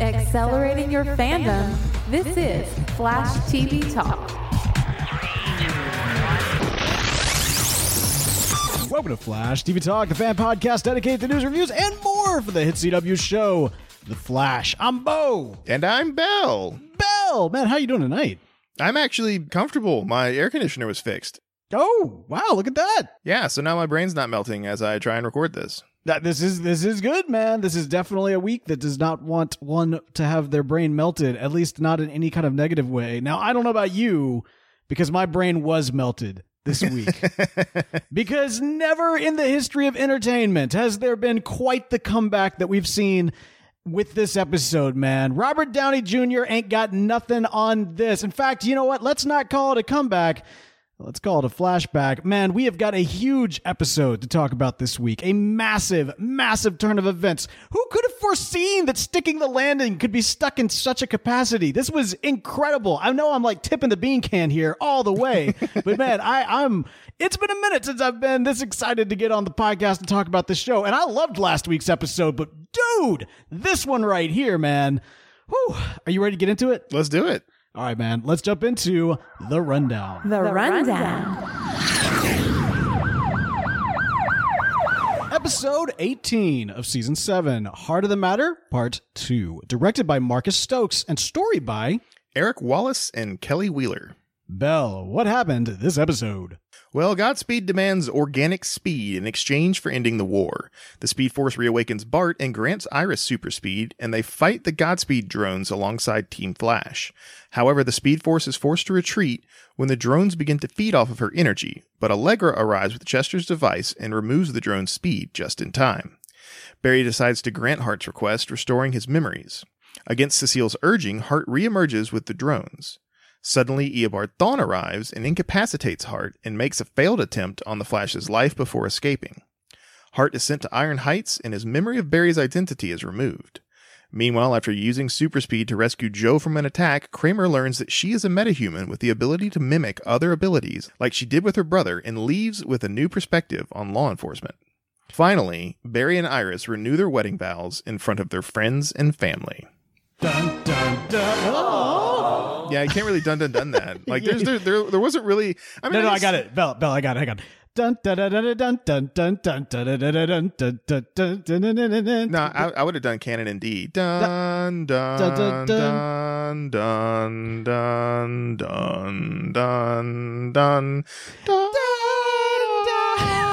Accelerating your fandom. This is Flash TV Talk. Welcome to Flash TV Talk, the fan podcast dedicated to news, reviews, and more for the hit CW show, The Flash. I'm Bo. And I'm Bell. Bell, man, how you doing tonight? I'm actually comfortable. My air conditioner was fixed. Oh, wow, look at that. Yeah, so now my brain's not melting as I try and record this. That this is this is good, man. This is definitely a week that does not want one to have their brain melted, at least not in any kind of negative way. Now, I don't know about you because my brain was melted this week. because never in the history of entertainment has there been quite the comeback that we've seen with this episode, man. Robert Downey Jr. ain't got nothing on this. In fact, you know what? Let's not call it a comeback. Let's call it a flashback. Man, we have got a huge episode to talk about this week. A massive, massive turn of events. Who could have foreseen that sticking the landing could be stuck in such a capacity? This was incredible. I know I'm like tipping the bean can here all the way, but man, I, I'm. It's been a minute since I've been this excited to get on the podcast and talk about this show, and I loved last week's episode. But dude, this one right here, man. Whew, are you ready to get into it? Let's do it. All right, man. Let's jump into the rundown. The, rundown. Episode 18 of season 7, Heart of the Matter, Part 2. Directed by Marcus Stokes and story by Eric Wallace and Kelly Wheeler. Bell. What happened this episode? Well, Godspeed demands organic speed in exchange for ending the war. The Speed Force reawakens Bart and grants Iris super speed, and they fight the Godspeed drones alongside Team Flash. However, the Speed Force is forced to retreat when the drones begin to feed off of her energy, but Allegra arrives with Chester's device and removes the drone's speed just in time. Barry decides to grant Heart's request, restoring his memories. Against Cecile's urging, Heart reemerges with the drones. Suddenly, Eobard Thawne arrives and incapacitates Heart and makes a failed attempt on the Flash's life before escaping. Heart is sent to Iron Heights and his memory of Barry's identity is removed. Meanwhile, after using super speed to rescue Joe from an attack, Kramer learns that she is a metahuman with the ability to mimic other abilities, like she did with her brother, and leaves with a new perspective on law enforcement. Finally, Barry and Iris renew their wedding vows in front of their friends and family. Dun, dun, dun. Oh. Yeah, I can't really dun dun dun that. Like, there's there there, there wasn't really. I mean, No, no, I it's- got it. Bell, Bell, I got it. I got Dun, dun, dun, dun, dun, dun, dun, dun, dun, dun, dun, dun, dun, dun, dun, dun, dun, dun, dun. No, I, I would have done canon and D. Dun dun dun, dun dun dun dun dun dun dun.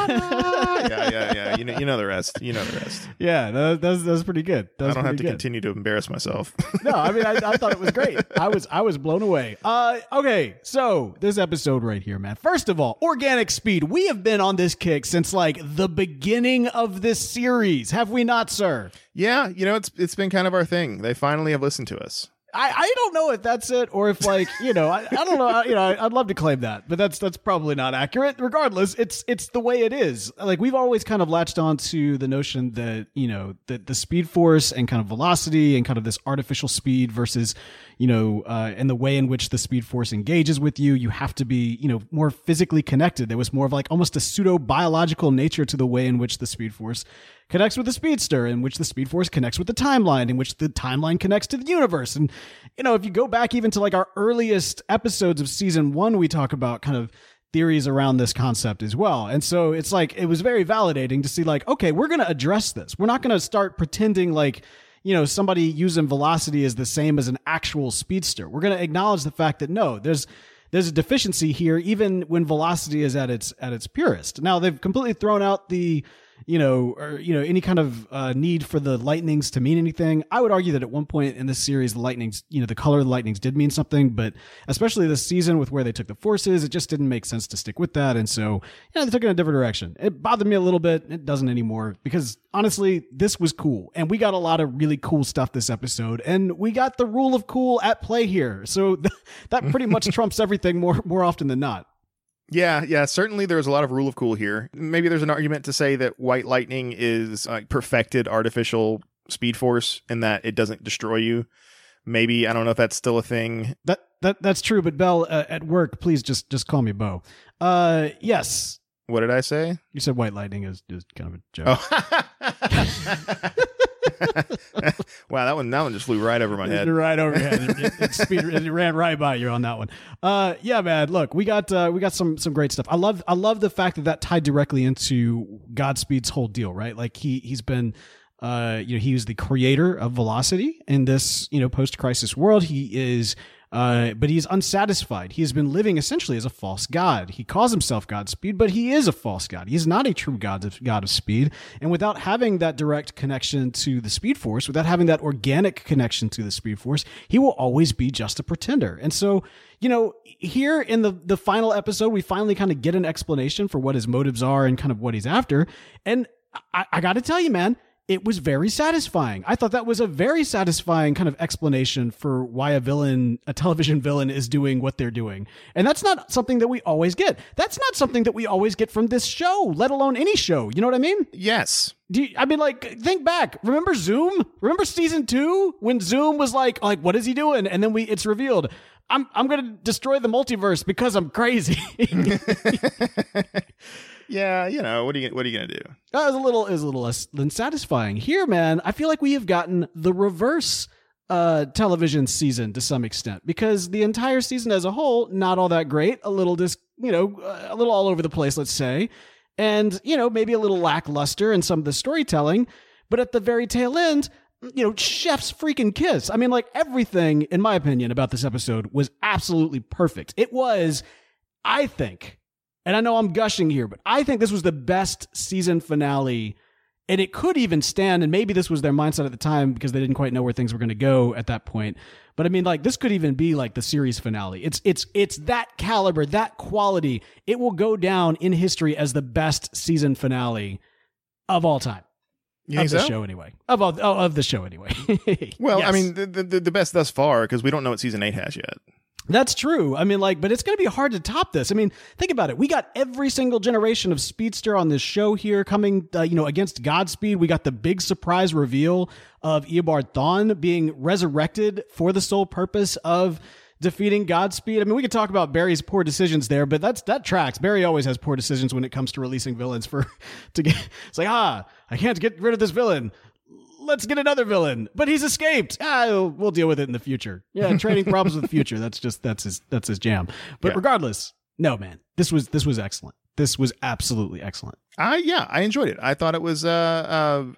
Yeah, yeah, yeah. You know, you know the rest. You know the rest. Yeah, that, that's that's pretty good. That I don't have to good. continue to embarrass myself. no, I mean, I, I thought it was great. I was, I was blown away. Uh, okay, so this episode right here, man. First of all, organic speed. We have been on this kick since like the beginning of this series, have we not, sir? yeah, you know, it's it's been kind of our thing. They finally have listened to us. I, I don't know if that's it or if like you know I, I don't know I- you know I'd love to claim that but that's that's probably not accurate. Regardless it's it's the way it is. Like we've always kind of latched on to the notion that you know that the speed force and kind of velocity and kind of this artificial speed versus you know uh, and the way in which the speed force engages with you you have to be you know more physically connected. There was more of like almost a pseudo biological nature to the way in which the speed force connects with the speedster in which the speed force connects with the timeline in which the timeline connects to the universe and you know if you go back even to like our earliest episodes of season one we talk about kind of theories around this concept as well. And so it's like it was very validating to see like okay we're going to address this. We're not going to start pretending like you know somebody using velocity is the same as an actual speedster. We're going to acknowledge the fact that no there's there's a deficiency here even when velocity is at its at its purest. Now they've completely thrown out the you know, or you know, any kind of uh, need for the lightnings to mean anything. I would argue that at one point in this series, the lightnings, you know, the color of the lightnings did mean something, but especially this season with where they took the forces, it just didn't make sense to stick with that, and so yeah, they took it in a different direction. It bothered me a little bit. It doesn't anymore because honestly, this was cool, and we got a lot of really cool stuff this episode, and we got the rule of cool at play here, so th- that pretty much trumps everything more more often than not. Yeah, yeah, certainly there's a lot of rule of cool here. Maybe there's an argument to say that white lightning is like perfected artificial speed force and that it doesn't destroy you. Maybe I don't know if that's still a thing. That that that's true, but Bell uh, at work, please just just call me Bo. Uh, yes, What did I say? you said white lightning is is kind of a joke. Oh. wow, that one that one just flew right over my head. right over your head. It, it, it speed, it ran right by you on that one. Uh, yeah, man. Look, we got uh, we got some some great stuff. I love I love the fact that that tied directly into Godspeed's whole deal, right? Like he he's been. Uh, you know, he was the creator of Velocity in this, you know, post-crisis world. He is uh, but he's unsatisfied. He has been living essentially as a false god. He calls himself Godspeed, but he is a false god. He's not a true god of, god of speed. And without having that direct connection to the Speed Force, without having that organic connection to the Speed Force, he will always be just a pretender. And so, you know, here in the the final episode, we finally kind of get an explanation for what his motives are and kind of what he's after. And I, I got to tell you, man, it was very satisfying. I thought that was a very satisfying kind of explanation for why a villain, a television villain, is doing what they're doing. And that's not something that we always get. That's not something that we always get from this show, let alone any show. You know what I mean? Yes. Do you, I mean, like, think back. Remember Zoom? Remember season two when Zoom was like, like, what is he doing? And then we, it's revealed. I'm, I'm gonna destroy the multiverse because I'm crazy. Yeah, you know, what are you what are you to do? That was a little is a little less than satisfying. Here, man, I feel like we have gotten the reverse uh television season to some extent because the entire season as a whole not all that great, a little dis, you know, a little all over the place, let's say. And, you know, maybe a little lackluster in some of the storytelling, but at the very tail end, you know, chef's freaking kiss. I mean, like everything in my opinion about this episode was absolutely perfect. It was I think and I know I'm gushing here, but I think this was the best season finale. And it could even stand, and maybe this was their mindset at the time because they didn't quite know where things were going to go at that point. But I mean, like this could even be like the series finale. It's it's it's that caliber, that quality. It will go down in history as the best season finale of all time. You of the so? show anyway. Of all, oh, of the show anyway. Well, I mean, the, the the best thus far because we don't know what season eight has yet. That's true. I mean, like, but it's going to be hard to top this. I mean, think about it. We got every single generation of speedster on this show here coming, uh, you know, against Godspeed. We got the big surprise reveal of Eobard Thawne being resurrected for the sole purpose of defeating Godspeed. I mean, we could talk about Barry's poor decisions there, but that's that tracks. Barry always has poor decisions when it comes to releasing villains for to get. It's like, ah, I can't get rid of this villain let's get another villain. But he's escaped. Ah, we'll, deal with it in the future. Yeah, trading problems with the future. That's just that's his that's his jam. But Yeah. regardless, no man, this was this was excellent. This was absolutely excellent. I yeah, I enjoyed it. I thought it was uh,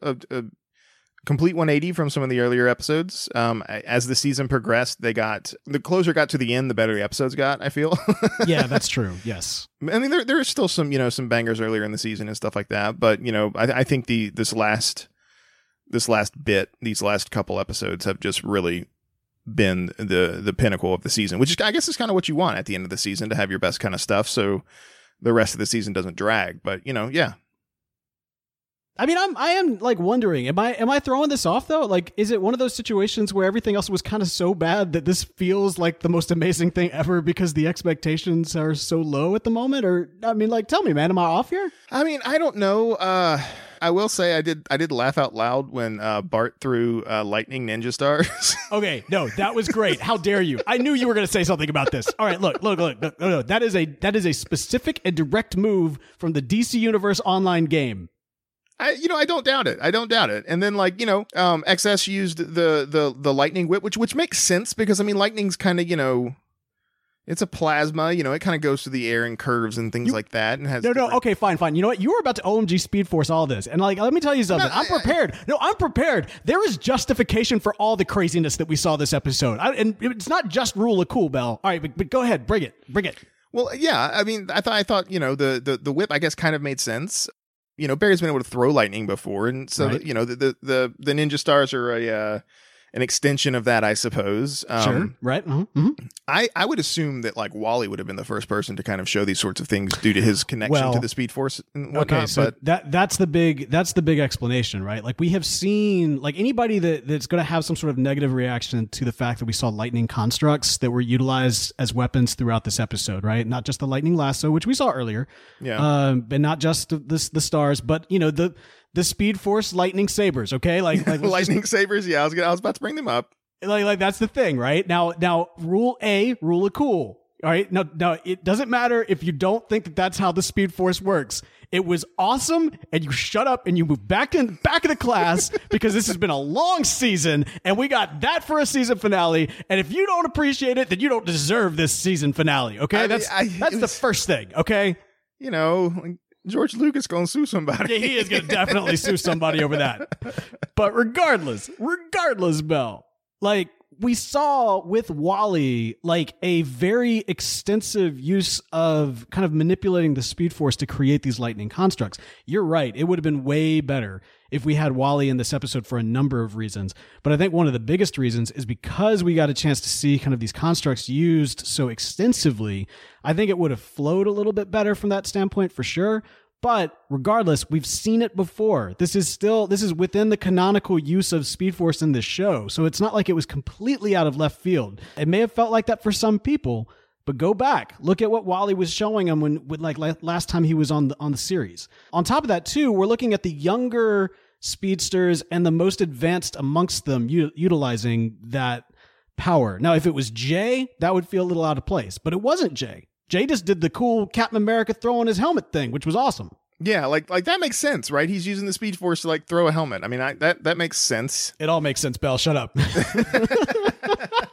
uh, a, a complete 180 from some of the earlier episodes. Um, as the season progressed, they got the closer got to the end, the better the episodes got. I feel. Yeah, that's true. Yes. I mean, there there are still some you know some bangers earlier in the season and stuff like that, but you know, I, I think the this last this last bit, these last couple episodes have just really been the the pinnacle of the season, which is, I guess is kind of what you want at the end of the season to have your best kind of stuff, so the rest of the season doesn't drag. But you know, yeah, I mean, I'm I am like wondering, am I am I throwing this off though? Like, is it one of those situations where everything else was kind of so bad that this feels like the most amazing thing ever because the expectations are so low at the moment? Or I mean, like, tell me, man, am I off here? I mean, I don't know. Uh, I will say I did I did laugh out loud when uh, Bart threw uh, lightning ninja stars. Okay, no, that was great. How dare you? I knew you were going to say something about this. All right, look, look, look. No, no, no. That is a that is a specific and direct move from the DC Universe online game. I, you know, I don't doubt it. I don't doubt it. And then, like, you know, um, XS used the the the lightning whip, which which makes sense because I mean, lightning's kind of you know, it's a plasma. You know, it kind of goes through the air and curves and things like that, and has No, no, okay, fine, fine. You know what? You were about to OMG Speed Force all this, and like, let me tell you something. I'm prepared. No, I'm prepared. There is justification for all the craziness that we saw this episode, I, and it's not just rule of cool, Bell. All right, but, but go ahead, bring it, bring it. Well, yeah. I mean, I thought I thought you know the the the whip I guess kind of made sense. you know, Barry's been able to throw lightning before, and so Right. the, you know the, the the the ninja stars are a uh, an extension of that, I suppose. Um, sure. Right. Uh-huh. mhm. I I would assume that like Wally would have been the first person to kind of show these sorts of things due to his connection Well, to the Speed Force and whatnot. Okay, so but that that's the big that's the big explanation, right? Like we have seen like anybody that that's going to have some sort of negative reaction to the fact that we saw lightning constructs that were utilized as weapons throughout this episode, right? Not just the lightning lasso, which we saw earlier, yeah, um, and not just the, the stars, but you know the the Speed Force lightning sabers. Okay, like like let's just- lightning sabers. Yeah, I was gonna, I was about to bring them up. like like that's the thing, right? Now now rule A, rule of cool. All right. Now now it doesn't matter if you don't think that that's how the Speed Force works. It was awesome, and you shut up and you move back in back of the class because this has been a long season, and we got that for a season finale. And if you don't appreciate it, then you don't deserve this season finale. Okay, I- that's I- that's the first thing. Okay, You know, like, George Lucas gonna sue somebody. Yeah, he is to definitely sue somebody over that. But regardless, regardless, Bell, like we saw with Wally, like a very extensive use of kind of manipulating the Speed Force to create these lightning constructs. You're right. It would have been way better if we had Wally in this episode for a number of reasons. But I think one of the biggest reasons is because we got a chance to see kind of these constructs used so extensively. I think it would have flowed a little bit better from that standpoint for sure. But regardless, we've seen it before. This is still this is within the canonical use of Speed Force in this show. So it's not like it was completely out of left field. It may have felt like that for some people, but go back, look at what Wally was showing him when, when like last time he was on the on the series. On top of that, too, we're looking at the younger speedsters and the most advanced amongst them u- utilizing that power. Now, if it was Jay, that would feel a little out of place, but it wasn't Jay. Jay just did the cool Captain America throwing his helmet thing, which was awesome. Yeah, like like that makes sense, right? He's using the Speed Force to like throw a helmet. I mean, I, that that makes sense. It all makes sense, Bell. Shut up.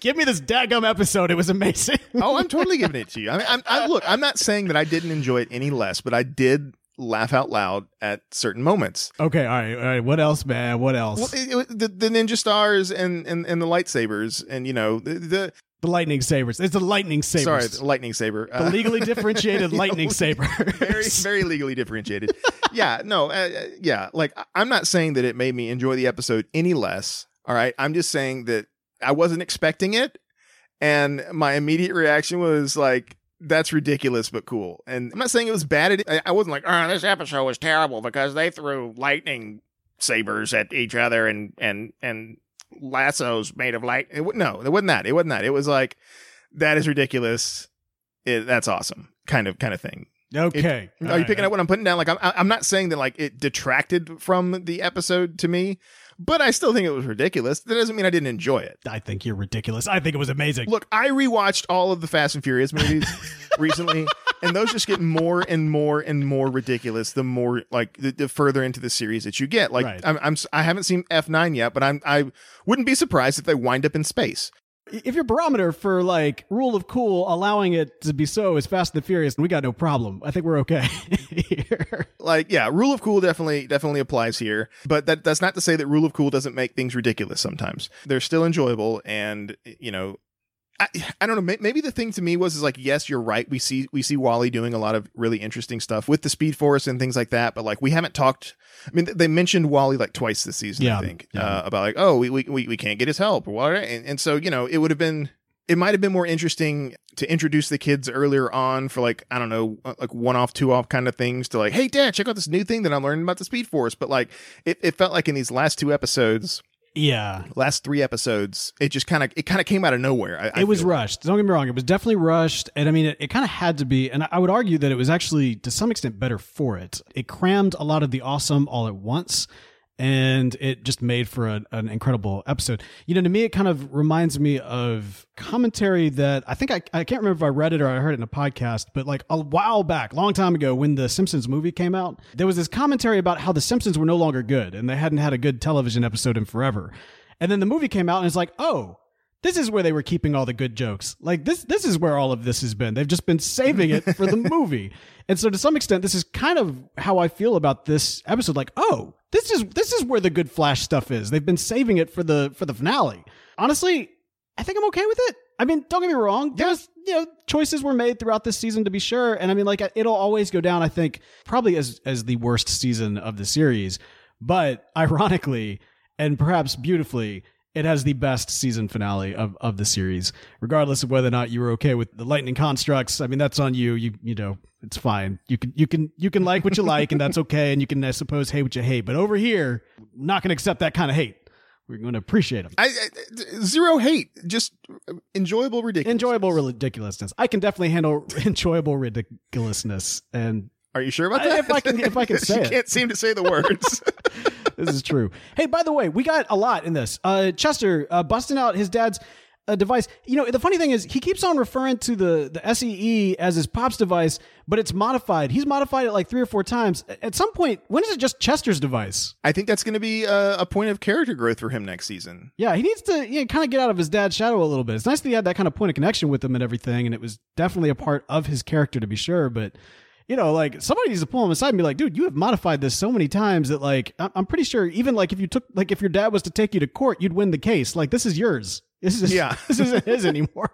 Give me this daggum episode. It was amazing. Oh, I'm totally giving it to you. I mean, I'm, I, look, I'm not saying that I didn't enjoy it any less, but I did laugh out loud at certain moments. okay, all right, all right. What else, man? What else? Well, it, it, the, the ninja stars and, and and the lightsabers, and you know the, the the lightning sabers. It's the lightning sabers. sorry, the lightning saber, the legally differentiated lightning saber. very very legally differentiated. yeah, no, uh, uh, yeah. Like I'm not saying that it made me enjoy the episode any less. All right, I'm just saying that I wasn't expecting it, and my immediate reaction was like, "That's ridiculous, but cool." And I'm not saying it was bad. It, I, wasn't like, "Oh, this episode was terrible because they threw lightning sabers at each other and and and lassos made of light." It, no, it wasn't that. It wasn't that. It was like, "That is ridiculous." It, that's awesome, kind of kind of thing. okay. Are you picking up what I'm putting down? Like I'm, I'm not saying that like it detracted from the episode to me, but I still think it was ridiculous. That doesn't mean I didn't enjoy it. I think you're ridiculous. I think it was amazing. Look, I rewatched all of the Fast and Furious movies recently, and those just get more and more and more ridiculous the more like the, the further into the series that you get. Like Right. I'm, I'm I haven't seen F9 yet, but I'm I wouldn't be surprised if they wind up in space. If your barometer for like rule of cool allowing it to be so is Fast and the Furious, we got no problem. I think we're okay here. like yeah rule of cool definitely definitely applies here but that that's not to say that rule of cool doesn't make things ridiculous sometimes they're still enjoyable and you know I, I don't know. Maybe the thing to me was is like yes you're right. We see we see Wally doing a lot of really interesting stuff with the speed force and things like that but like we haven't talked I mean they mentioned Wally like twice this season Yeah, I think yeah. uh, about like oh we, we we we can't get his help. And, and so you know it would have been it might have been more interesting to introduce the kids earlier on for like I don't know uh, like one off two off kind of things to like hey dad check out this new thing that I'm learning about the Speed Force. But like it, it felt like in these last two episodes Yeah. last three episodes it just kind of it kind of came out of nowhere I, I it was feel. rushed. Don't get me wrong. It was definitely rushed. And I mean, it, it kind of had to be. And I would argue that it was actually, to some extent, better for it. It crammed a lot of the awesome all at once. And it just made for a, an incredible episode. You know, to me, it kind of reminds me of commentary that I think I, I can't remember if I read it or I heard it in a podcast, but like a while back, long time ago, when the Simpsons movie came out, there was this commentary about how the Simpsons were no longer good and they hadn't had a good television episode in forever. And then the movie came out and it's like, oh, this is where they were keeping all the good jokes. Like this this is where all of this has been. They've just been saving it for the movie. And so to some extent this is kind of how I feel about this episode like, "Oh, this is this is where the good Flash stuff is. They've been saving it for the for the finale." Honestly, I think I'm okay with it. I mean, don't get me wrong. There's you know choices were made throughout this season to be sure, and I mean, like it'll always go down. I think probably as as the worst season of the series, but ironically and perhaps beautifully, it has the best season finale of, of the series, regardless of whether or not you were okay with the lightning constructs. I mean, that's on you. You you know, it's fine. You can you can you can like what you like, and that's okay. And you can, I suppose, hate what you hate. But over here, not going to accept that kind of hate. We're going to appreciate them. I, I, zero hate, just enjoyable ridiculous. Enjoyable ridiculousness. I can definitely handle enjoyable ridiculousness. And are you sure about I- that? if I can- if I can say you it. can't seem to say the words. this is true. Hey, by the way, we got a lot in this. Uh, Chester uh, busting out his dad's uh, device. You know, the funny thing is, he keeps on referring to the the SEE as his pop's device, but it's modified. He's modified it like three or four times. At some point, when is it just Chester's device? I think that's going to be a, a point of character growth for him next season. Yeah, he needs to you know, kind of get out of his dad's shadow a little bit. It's nice that he had that kind of point of connection with him and everything, and it was definitely a part of his character to be sure. But you know, like somebody needs to pull him aside and be like, "Dude, you have modified this so many times that like I'm pretty sure even like if you took like if your dad was to take you to court, you'd win the case. Like this is yours. This is Yeah. this isn't his anymore."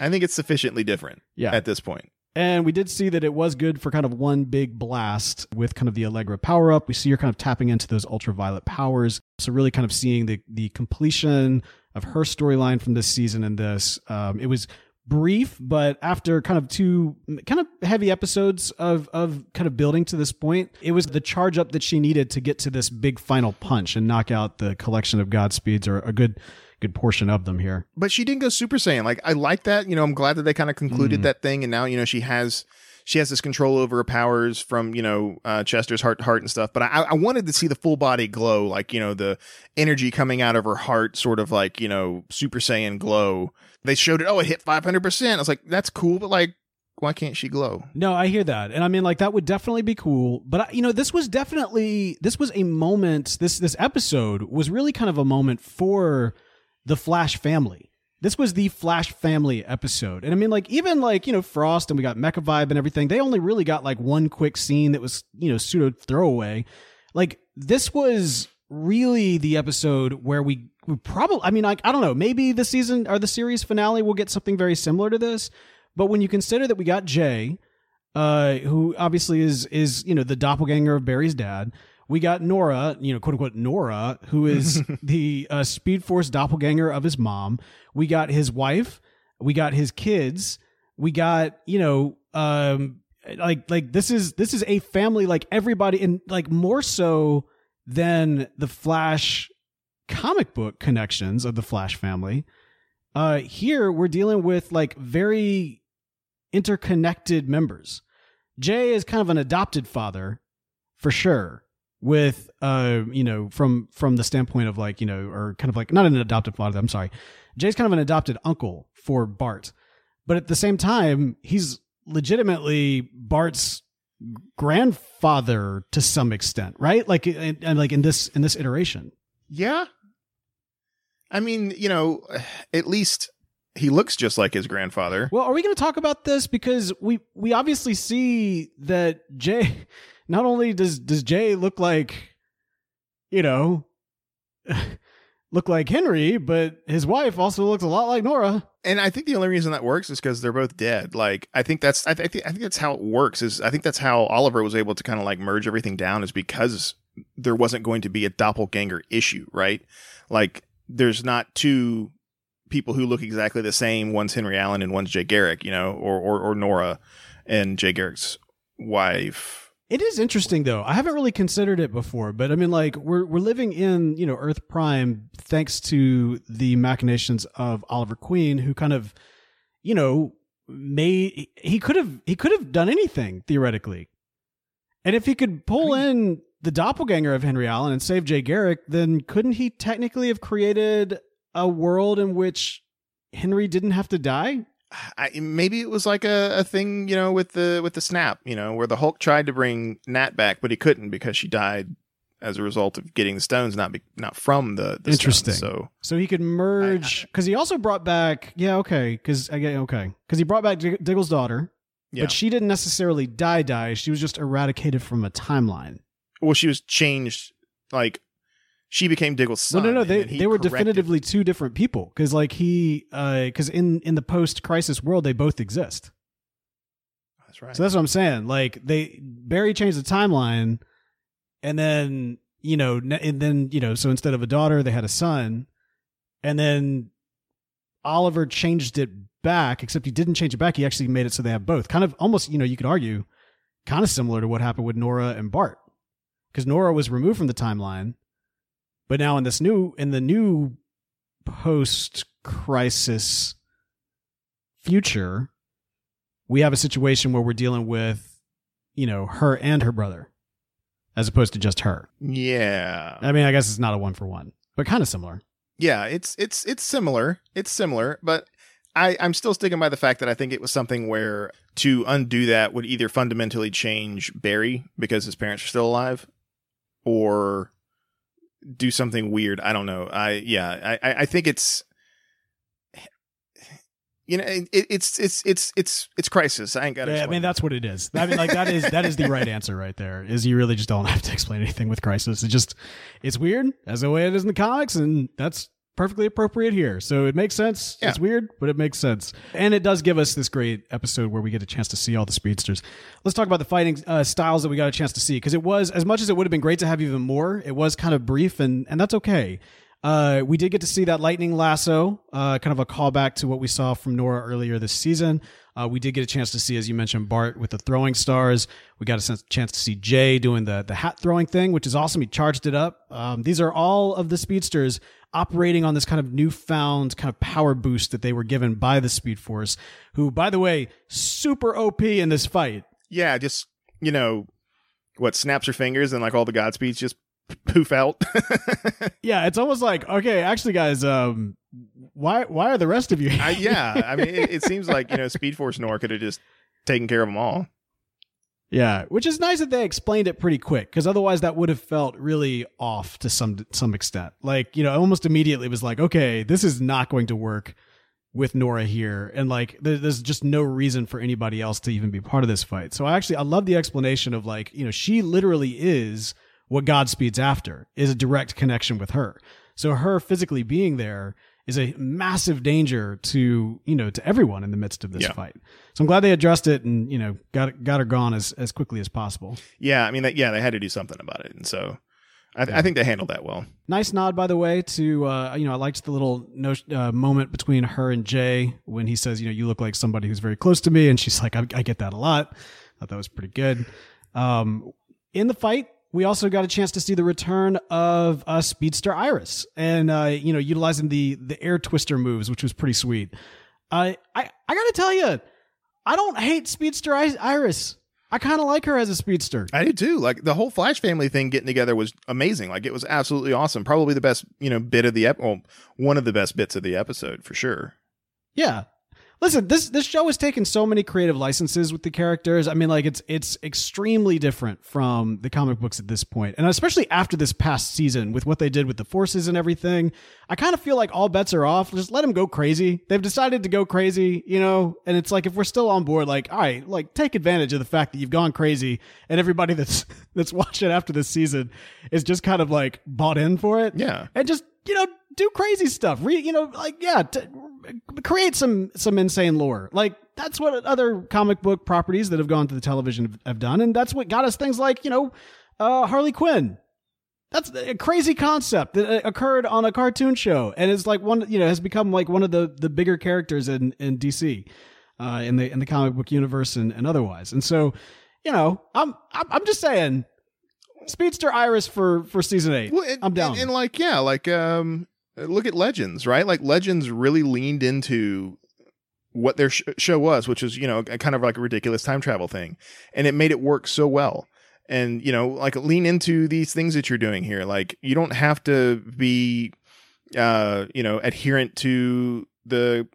I think it's sufficiently different Yeah. at this point. And we did see that it was good for kind of one big blast with kind of the Allegra power up. We see her kind of tapping into those ultraviolet powers. So really kind of seeing the the completion of her storyline from this season and this. Um, it was brief, but after kind of two kind of heavy episodes of of kind of building to this point, it was the charge up that she needed to get to this big final punch and knock out the collection of Godspeeds or a good good portion of them here. But she didn't go Super Saiyan. Like I like that. You know, I'm glad that they kind of concluded Mm. that thing, and now you know she has she has this control over her powers from you know uh, Chester's heart to heart and stuff. But I, I wanted to see the full body glow, like you know the energy coming out of her heart, sort of like you know Super Saiyan glow. They showed it. Oh, it hit 500. percent I was like, that's cool, but like, why can't she glow? No, I hear that, and I mean, like that would definitely be cool. But I- you know, this was definitely this was a moment. This this episode was really kind of a moment for the Flash family. This was the Flash family episode, and I mean, like even like you know Frost and we got Mecha Vibe and everything. They only really got like one quick scene that was you know pseudo throwaway. Like this was really the episode where we, we probably. I mean, like I don't know. Maybe the season or the series finale will get something very similar to this. But when you consider that we got Jay, uh, who obviously is is you know the doppelganger of Barry's dad. We got Nora, you know, quote unquote Nora, who is the uh, Speed Force doppelganger of his mom. We got his wife. We got his kids. We got you know, um, like like this is this is a family like everybody, and like more so than the Flash comic book connections of the Flash family. Uh, here we're dealing with like very interconnected members. Jay is kind of an adopted father, for sure. With uh, you know, from from the standpoint of like you know, or kind of like not an adopted father. I'm sorry, Jay's kind of an adopted uncle for Bart, but at the same time, he's legitimately Bart's grandfather to some extent, right? Like and, and like in this in this iteration. Yeah. I mean, you know, at least he looks just like his grandfather. Well, are we going to talk about this because we we obviously see that Jay not only does does Jay look like you know look like Henry, but his wife also looks a lot like Nora. And I think the only reason that works is because they're both dead. Like, I think that's I, th- I think I think that's how it works. Is I think that's how Oliver was able to kind of like merge everything down is because there wasn't going to be a doppelganger issue, right? Like, there's not two people who look exactly the same. One's Henry Allen and one's Jay Garrick, you know, or or, or Nora and Jay Garrick's wife. It is interesting though. I haven't really considered it before, but I mean like we're we're living in, you know, Earth Prime thanks to the machinations of Oliver Queen who kind of you know made he could have he could have done anything theoretically. And if he could pull in the doppelganger of Henry Allen and save Jay Garrick, then couldn't he technically have created a world in which Henry didn't have to die? I, maybe it was like a, a thing, you know, with the with the snap, you know, where the Hulk tried to bring Nat back, but he couldn't because she died as a result of getting the stones, not be, not from the, the Interesting. Stones. So So he could merge because he also brought back yeah okay because I get okay because he brought back Dig- Diggle's daughter, yeah, but she didn't necessarily die die. She was just eradicated from a timeline. well, she was changed. Like she became Diggle's No, son. no, no. and They they were corrected- definitively two different people because like he uh, because in in the post crisis world they both exist. That's right. So that's what I'm saying. Like they Barry changed the timeline, and then you know, and then you know, so instead of a daughter, they had a son, and then Oliver changed it back. Except he didn't change it back. He actually made it so they have both. Kind of almost, you know, you could argue, kind of similar to what happened with Nora and Bart, because Nora was removed from the timeline, but now in this new in the new post crisis future we have a situation where we're dealing with, you know, her and her brother, as opposed to just her. yeah. I mean, I guess it's not a one for one, but kind of similar. yeah, it's it's it's similar. It's similar, but I I'm still sticking by the fact that I think it was something where to undo that would either fundamentally change Barry because his parents are still alive, or do something weird. I don't know. I yeah. I I, think it's. You know, it, it's it's it's it's it's crisis. I ain't got. Yeah, I mean, that's what it is. I mean, like that is that is the right answer right there. Is you really just don't have to explain anything with Crisis. It's just it's weird as the way it is in the comics, and that's perfectly appropriate here. So it makes sense. Yeah. It's weird, but it makes sense, and it does give us this great episode where we get a chance to see all the speedsters. Let's talk about the fighting uh, styles that we got a chance to see because it was as much as it would have been great to have even more. It was kind of brief, and and that's okay. Uh, we did get to see that lightning lasso, uh, kind of a callback to what we saw from Nora earlier this season. Uh, we did get a chance to see, as you mentioned, Bart with the throwing stars. We got a sense, chance to see Jay doing the the hat throwing thing, which is awesome. He charged it up. Um, these are all of the speedsters operating on this kind of newfound kind of power boost that they were given by the Speed Force, who, by the way, super OP in this fight. yeah. Just you know, what snaps her fingers and like all the Godspeeds just poof out. Yeah, it's almost like okay, actually, guys, um, why why are the rest of you? I, yeah, I mean, it, it seems like you know, Speed Force Nor could have just taken care of them all. Yeah, which is nice that they explained it pretty quick because otherwise that would have felt really off to some some extent. Like you know, almost immediately was like, okay, this is not going to work with Nora here, and like there, there's just no reason for anybody else to even be part of this fight. So I actually I love the explanation of like you know she literally is what Godspeed's after is a direct connection with her. So her physically being there is a massive danger to you know to everyone in the midst of this Yeah. fight. So I'm glad they addressed it and you know got got her gone as as quickly as possible. Yeah, I mean, that, yeah, they had to do something about it, and so I, I think they handled that well. Nice nod, by the way, to uh, you know I liked the little no, uh, moment between her and Jay when he says, you know, you look like somebody who's very close to me, and she's like, I, I get that a lot. Thought that was pretty good. Um, in the fight, we also got a chance to see the return of uh, Speedster Iris, and uh, you know, utilizing the the air twister moves, which was pretty sweet. I I I gotta tell you, I don't hate Speedster Iris. I kind of like her as a speedster. I do too. Like the whole Flash family thing getting together was amazing. Like it was absolutely awesome. Probably the best, you know, bit of the ep- well, one of the best bits of the episode for sure. Yeah. Listen, this this show has taken so many creative licenses with the characters. I mean, like it's it's extremely different from the comic books at this point, and especially after this past season with what they did with the forces and everything. I kind of feel like all bets are off. Just let them go crazy. They've decided to go crazy, you know. And it's like if we're still on board, like all right, like take advantage of the fact that you've gone crazy, and everybody that's that's watching after this season is just kind of like bought in for it Yeah. and just you know do crazy stuff. Re you know like yeah t- create some some insane lore. Like that's what other comic book properties that have gone to the television have, have done and that's what got us things like you know uh harley quinn. That's a crazy concept that uh, occurred on a cartoon show and it's like one you know has become like one of the the bigger characters in in dc uh in the in the comic book universe and, and otherwise. And so you know i'm i'm, I'm just saying speedster iris for for season eight Well, i'm down And, and like, yeah, like, um, look at Legends, right? Like Legends really leaned into what their sh- show was, which was, you know, a kind of like a ridiculous time travel thing. And it made it work so well. And, you know, like lean into these things that you're doing here. Like you don't have to be, uh, you know, adherent to the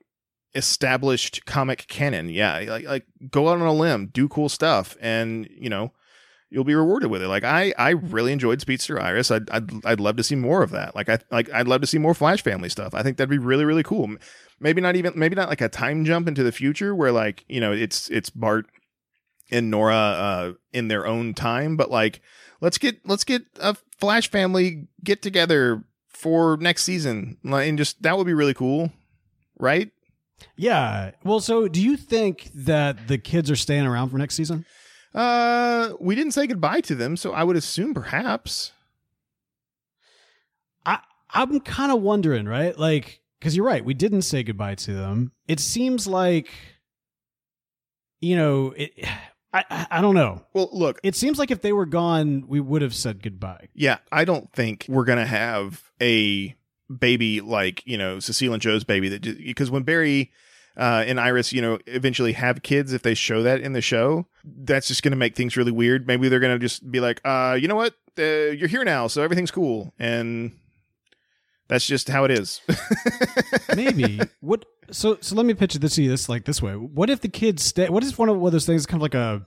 established comic canon. Yeah. Like, like go out on a limb, do cool stuff. And, you know, you'll be rewarded with it. Like I, I really enjoyed Speedster Iris. I'd, I'd, I'd love to see more of that. Like I, like I'd love to see more Flash Family stuff. I think that'd be really, really cool. Maybe not even, maybe not like a time jump into the future where like you know it's it's Bart and Nora uh, in their own time, but like let's get let's get a Flash family get together for next season, and just that would be really cool, right? Yeah. Well, so do you think that the kids are staying around for next season? Uh, we didn't say goodbye to them, so I would assume perhaps. I I'm kind of wondering, right? Like, because you're right, we didn't say goodbye to them. It seems like, you know, it. I, I I don't know. Well, look, It seems like if they were gone, we would have said goodbye. yeah, I don't think we're gonna have a baby like you know Cecile and Joe's baby that because when Barry uh, and Iris, you know, eventually have kids, if they show that in the show, that's just gonna make things really weird. Maybe they're gonna just be like, uh, you know what, uh, you're here now, so everything's cool, and that's just how it is. Maybe what? So so let me pitch this to you this like this way. What if the kids stay? What if one of one of those things kind of like a,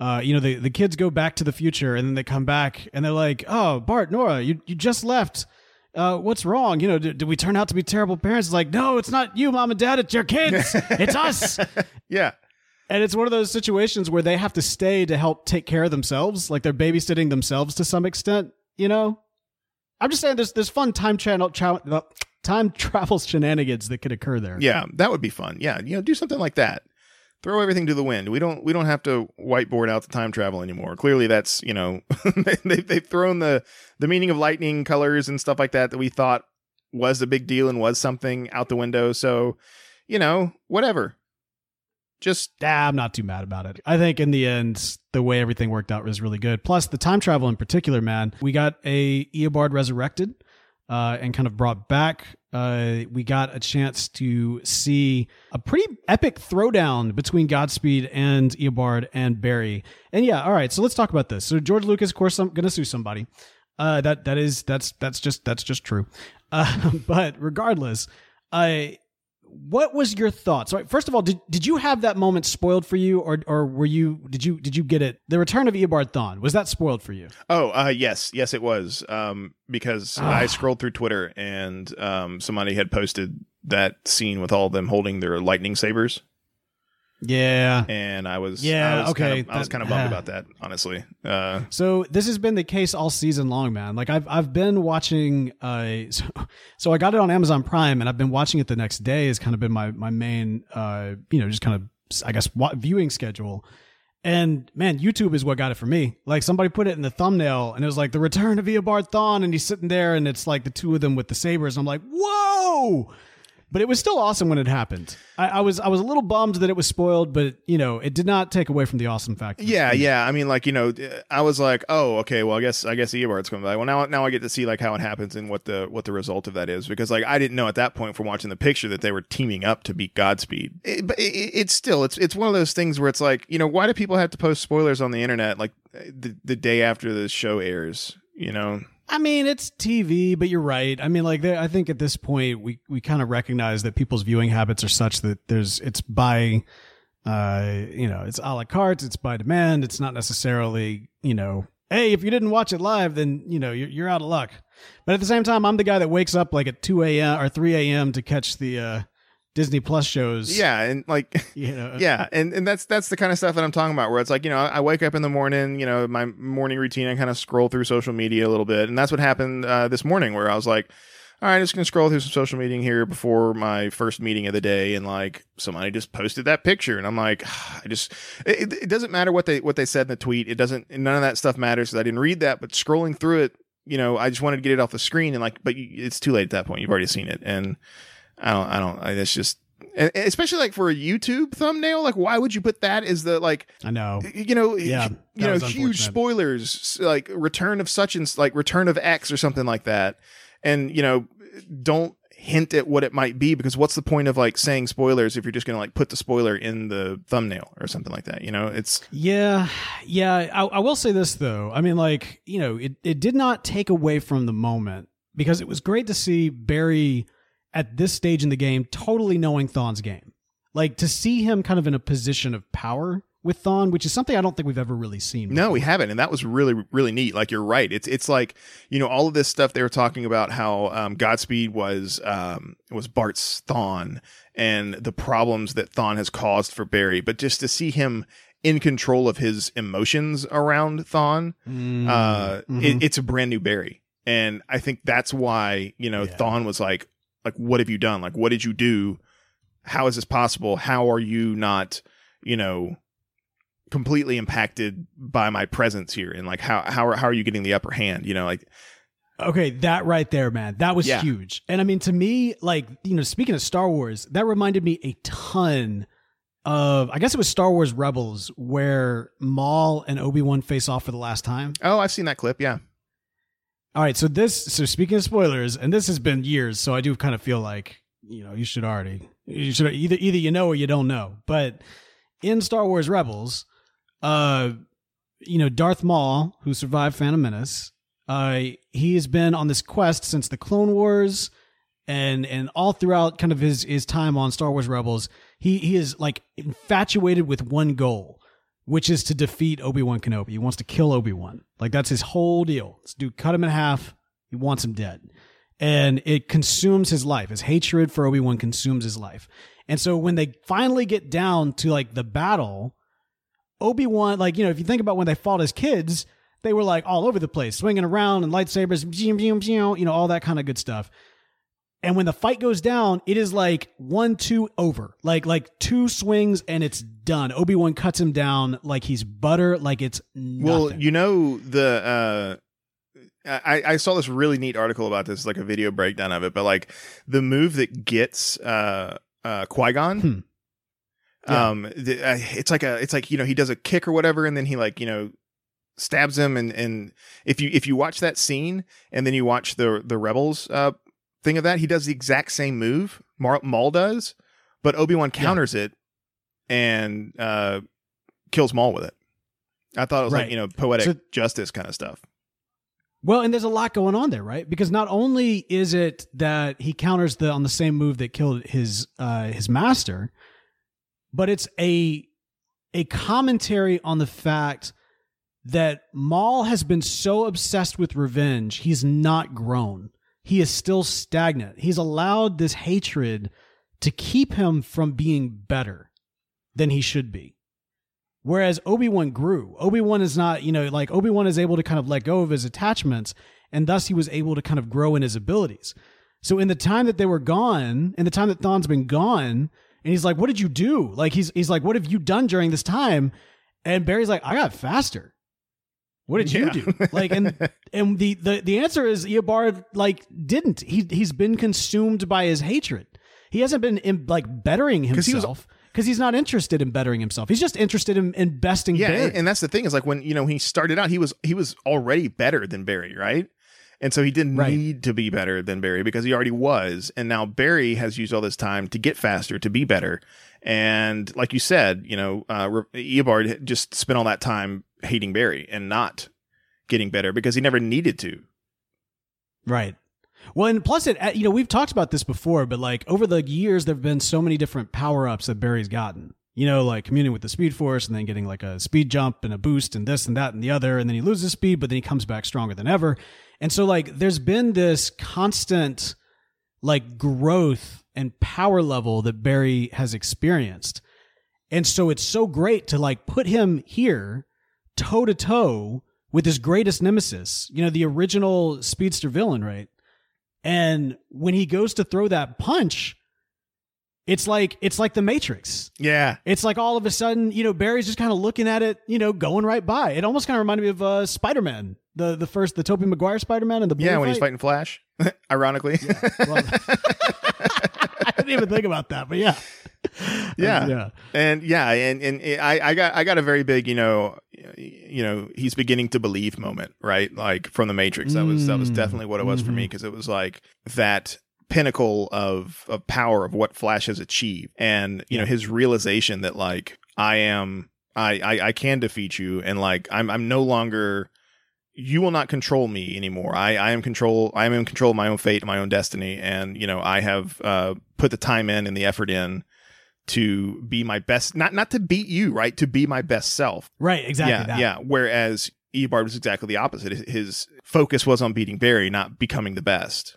uh, you know, the the kids go back to the future and then they come back and they're like, oh, Bart, Nora, you you just left. Uh, what's wrong? You know, did, did we turn out to be terrible parents? It's like, no, it's not you, mom and dad. It's your kids. it's us. yeah, And it's one of those situations where they have to stay to help take care of themselves, like they're babysitting themselves to some extent. You know, I'm just saying there's there's fun time channel time travel shenanigans that could occur there. yeah, that would be fun. Yeah, you know, do something like that. Throw everything to the wind. We don't we don't have to whiteboard out the time travel anymore. Clearly, that's you know they they've thrown the the meaning of lightning colors and stuff like that that we thought was a big deal and was something out the window. So, you know, whatever. Just Ah, I'm not too mad about it. I think in the end, the way everything worked out was really good. Plus, the time travel in particular, man. We got a Eobard resurrected uh, and kind of brought back. Uh, we got a chance to see a pretty epic throwdown between Godspeed and Eobard and Barry. And yeah, all right. So let's talk about this. So George Lucas, of course, I'm going to sue somebody. Uh, that that is that's that's just that's just true. Uh, but regardless, I what was your thoughts? So, first of all, did, did you have that moment spoiled for you, or or were you did you did you get it? The return of Eobard Thawne was that spoiled for you? oh uh yes yes it was um because Ah. I scrolled through Twitter and um somebody had posted that scene with all of them holding their lightning sabers Yeah. and I was Yeah, I was okay, kind of, I was that- kind of bummed about that honestly uh So this has been the case all season long, man. Like I've I've been watching. Uh, so, so I got it on Amazon Prime, and I've been watching it the next day. Has kind of been my my main, uh, you know, just kind of I guess wa- viewing schedule. And man, YouTube is what got it for me. Like somebody put it in the thumbnail, and it was like the return of Eobard Thawne, and he's sitting there, and it's like the two of them with the sabers. and I'm like, whoa! But it was still awesome when it happened. I, I was I was a little bummed that it was spoiled, but you know, it did not take away from the awesome fact. Yeah, yeah. I mean, like you know, I was like, oh, okay. Well, I guess I guess Eobard's coming back. Well, now now I get to see like how it happens and what the what the result of that is because like I didn't know at that point from watching the picture that they were teaming up to beat Godspeed. It, but it, it's still it's it's one of those things where it's like you know why do people have to post spoilers on the internet like eh, the the day after the show airs? You know, I mean, it's TV, but you're right. I mean, like, I think at this point we we kind of recognize that people's viewing habits are such that there's it's by, uh, you know, it's a la carte, it's by demand. It's not necessarily, you know, hey, if you didn't watch it live, then you know you're you're out of luck. But at the same time, I'm the guy that wakes up like at 2 a.m. or 3 a.m. to catch the uh, Disney Plus shows. yeah, and like you know, yeah and and that's that's the kind of stuff that i'm talking about where it's like you know i wake up in the morning you know my morning routine i kind of scroll through social media a little bit and that's what happened uh, this morning where i was like all right, I'm just gonna scroll through some social media here before my first meeting of the day, and like somebody just posted that picture, and I'm like, I just it, it doesn't matter what they what they said in the tweet. It doesn't none of that stuff matters. 'cause I didn't read that, but scrolling through it, you know, I just wanted to get it off the screen, and like, but you- it's too late at that point. You've already seen it, and I don't, I don't. I, it's just, especially like for a YouTube thumbnail, like why would you put that as the like I know. you know, Yeah, you know, huge spoilers like return of such and like return of X or something like that, and you know, don't hint at what it might be because what's the point of like saying spoilers if you're just gonna like put the spoiler in the thumbnail or something like that? You know, it's Yeah, yeah. I, I will say this though. I mean, like you know, it it did not take away from the moment because it was great to see Barry at this stage in the game totally knowing Thawne's game. Like to see him kind of in a position of power with Thawne, which is something I don't think we've ever really seen. Before. No, we haven't, and that was really really neat. Like you're right. It's it's like you know all of this stuff they were talking about how um, Godspeed was um, was Bart's Thawne and the problems that Thawne has caused for Barry, but just to see him in control of his emotions around Thawne, Mm, uh, it, it's a brand new Barry. And I think that's why, you know, Yeah. Thawne was like, like, what have you done? Like, what did you do? How is this possible? How are you not, you know, completely impacted by my presence here? And like, how, how are, how are you getting the upper hand? You know, like, Okay, that right there, man. That was Yeah. huge. And I mean, to me, like, you know, speaking of Star Wars, that reminded me a ton of, I guess it was Star Wars Rebels, where Maul and Obi Wan face off for the last time. oh, I've seen that clip. Yeah. All right, so this, so speaking of spoilers, and this has been years, so I do kind of feel like, you know, you should already, you should either, either you know or you don't know. But in Star Wars Rebels, uh, you know, Darth Maul, who survived Phantom Menace, uh, he has been on this quest since the Clone Wars, and and all throughout kind of his his time on Star Wars Rebels, he he is like infatuated with one goal, which is to defeat Obi Wan Kenobi. He wants to kill Obi Wan. Like that's his whole deal. This dude cut him in half. He wants him dead, and it consumes his life. His hatred for Obi Wan consumes his life. And so when they finally get down to like the battle, Obi Wan, like you know, if you think about when they fought as kids, they were like all over the place, swinging around and lightsabers, you know, all that kind of good stuff. And when the fight goes down, it is like one, two over, like like two swings and it's done. Obi Wan cuts him down like he's butter, like it's nothing. Well, you know the uh I, I saw this really neat article about this, like a video breakdown of it, but like the move that gets uh uh Qui Gon, Hmm. Yeah. um, the, uh, it's like a it's like you know he does a kick or whatever, and then he like you know stabs him, and and if you if you watch that scene and then you watch the the Rebels uh thing of that, he does the exact same move Mar- Maul does, but Obi Wan counters it and uh kills Maul with it. I thought it was Right. like you know poetic So- justice kind of stuff. Well, and there's a lot going on there, right? Because not only is it that he counters the on the same move that killed his uh his master, but it's a a commentary on the fact that Maul has been so obsessed with revenge, he's not grown. He is still stagnant. He's allowed this hatred to keep him from being better than he should be. Whereas Obi Wan grew. Obi Wan is not, you know, like Obi Wan is able to kind of let go of his attachments, and thus he was able to kind of grow in his abilities. So in the time that they were gone, in the time that Thawne's been gone, and he's like, "What did you do?" Like he's he's like, "What have you done during this time?" And Barry's like, "I got faster." What did you do? Like, and and the the the answer is Eobard like didn't. He he's been consumed by his hatred. He hasn't been in, like bettering himself because he's not interested in bettering himself. He's just interested in, in besting Yeah, Barry. and, and that's the thing is like when you know he started out, he was he was already better than Barry, right? And so he didn't Right. need to be better than Barry because he already was. And now Barry has used all this time to get faster, to be better. And like you said, you know, uh, Eobard just spent all that time hating Barry and not getting better because he never needed to. Right. Well, and plus it, uh, you know, we've talked about this before, but like over the years, there've been so many different power ups that Barry's gotten. You know, like communing with the Speed Force and then getting like a speed jump and a boost and this and that and the other. And then he loses speed, but then he comes back stronger than ever. And so, like, there's been this constant, like, growth and power level that Barry has experienced. And so it's so great to like put him here toe to toe with his greatest nemesis, you know, the original speedster villain, right? And when he goes to throw that punch, it's like it's like the Matrix. Yeah. It's like all of a sudden, you know, Barry's just kind of looking at it, you know, going right by. It almost kind of reminded me of uh, Spider Man, the the first, the Tobey Maguire Spider Man, and the Yeah, when he's fighting Flash, ironically. Well, I didn't even think about that, but yeah, yeah. yeah, and yeah and and i i got i got a very big you know you know he's beginning to believe moment right like from the matrix that was that was Mm. definitely what it was for me because it was like that pinnacle of of power of what flash has achieved and you know his realization that like i am I, I i can defeat you and like i'm i'm no longer you will not control me anymore. I, I am control. I am in control of my own fate and my own destiny. And you know, I have uh, put the time in and the effort in to be my best. Not not to beat you, right? To be my best self. right, exactly. yeah, that. yeah. Whereas Eobard was exactly the opposite. His focus was on beating Barry, not becoming the best.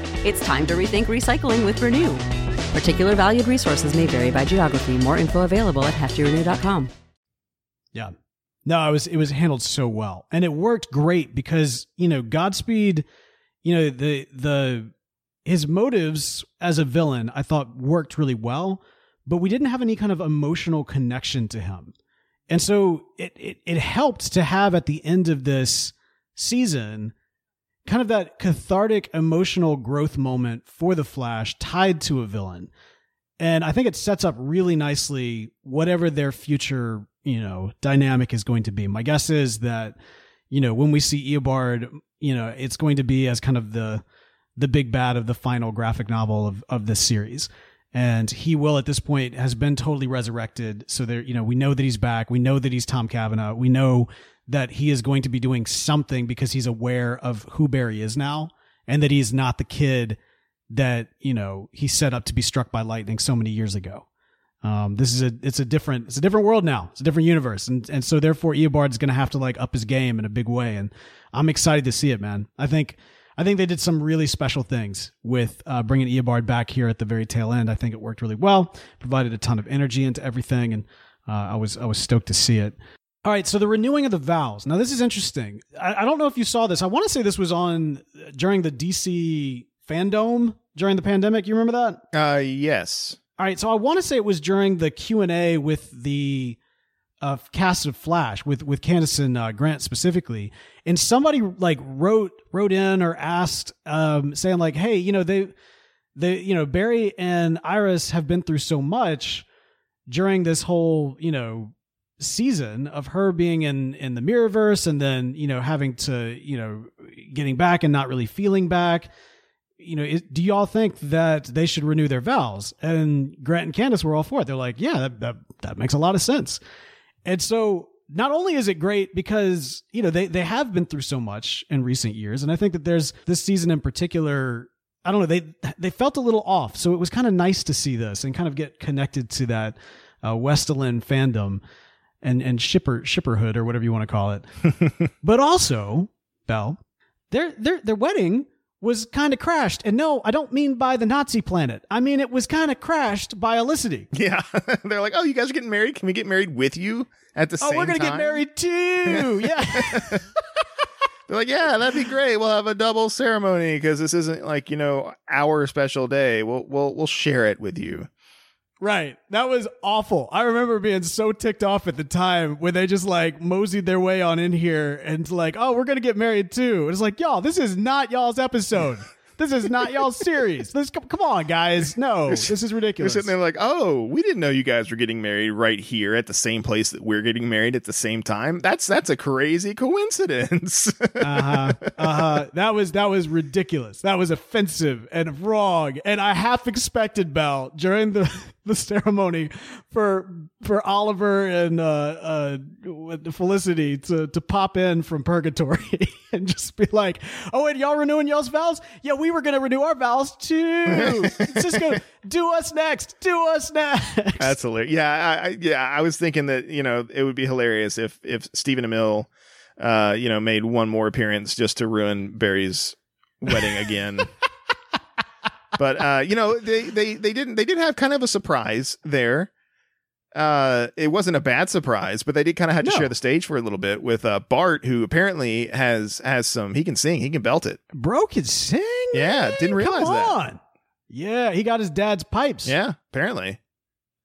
It's time to rethink recycling with Renew. Particular valued resources may vary by geography. More info available at heftyrenew.com. Yeah. No, it was it was handled so well. And it worked great because, you know, Godspeed, you know, the the his motives as a villain I thought worked really well, but we didn't have any kind of emotional connection to him. And so it it, it helped to have at the end of this season kind of that cathartic emotional growth moment for the Flash tied to a villain. And I think it sets up really nicely whatever their future you know dynamic is going to be. My guess is that you know when we see Eobard, you know it's going to be as kind of the the big bad of the final graphic novel of of this series. And he will at this point has been totally resurrected. So there, you know, we know that he's back. We know that he's Tom Cavanagh. We know that he is going to be doing something because he's aware of who Barry is now and that he's not the kid that, you know, he set up to be struck by lightning so many years ago. Um, this is a it's a different it's a different world now. It's a different universe, and and so therefore Eobard's going to have to like up his game in a big way, and I'm excited to see it, man. I think I think they did some really special things with uh, bringing Eobard back here at the very tail end. I think it worked really well, provided a ton of energy into everything, and uh, I was I was stoked to see it. All right, so the renewing of the vows. Now this is interesting. I, I don't know if you saw this. I want to say this was on during the DC fandom during the pandemic. You remember that? Uh, yes. All right, so I want to say it was during the Q and A with the uh, cast of Flash with with Candace and uh, Grant specifically, and somebody like wrote wrote in or asked, um, saying like, "Hey, you know they, they, you know Barry and Iris have been through so much during this whole you know season of her being in in the Mirrorverse, and then you know having to you know getting back and not really feeling back." you know, is, do y'all think that they should renew their vows? And Grant and Candace were all for it. They're like, yeah, that, that, that makes a lot of sense. And so not only is it great because, you know, they, they have been through so much in recent years. And I think that there's this season in particular, I don't know, they, they felt a little off. So it was kind of nice to see this and kind of get connected to that uh, WestAllen fandom and, and shipper, shipperhood or whatever you want to call it. but also, Bell, their, their, their wedding was kind of crashed. And no, I don't mean by the Nazi planet. I mean it was kind of crashed by Olicity. Yeah. They're like, oh, you guys are getting married? Can we get married with you at the oh, same time? Oh, we're going to get married too. yeah. They're like, yeah, that'd be great. We'll have a double ceremony because this isn't like, you know, our special day. We'll we'll we'll share it with you. Right. That was awful. I remember being so ticked off at the time when they just like moseyed their way on in here and like, oh, we're going to get married too. It's like, y'all, this is not y'all's episode. This is not y'all's series. This, come, come on, guys. No, this is ridiculous. They're sitting there like, oh, we didn't know you guys were getting married right here at the same place that we're getting married at the same time. That's that's a crazy coincidence. uh-huh. Uh-huh. That was that was ridiculous. That was offensive and wrong. And I half expected Bell during the the ceremony for for Oliver and uh uh Felicity to to pop in from purgatory and just be like, "Oh, and y'all renewing y'all's vows? Yeah, we were going to renew our vows too. Cisco, do us next. Do us next." That's hilarious. Yeah, I, I, yeah, I was thinking that you know it would be hilarious if if Stephen Amell, uh, you know, made one more appearance just to ruin Barry's wedding again. but uh, you know, they they they didn't they did have kind of a surprise there. Uh, it wasn't a bad surprise, but they did kind of have to No. share the stage for a little bit with uh, Bart, who apparently has has some. He can sing. He can belt it. Bro can sing. Yeah, man? didn't realize Come that. Yeah, he got his dad's pipes. Yeah, apparently.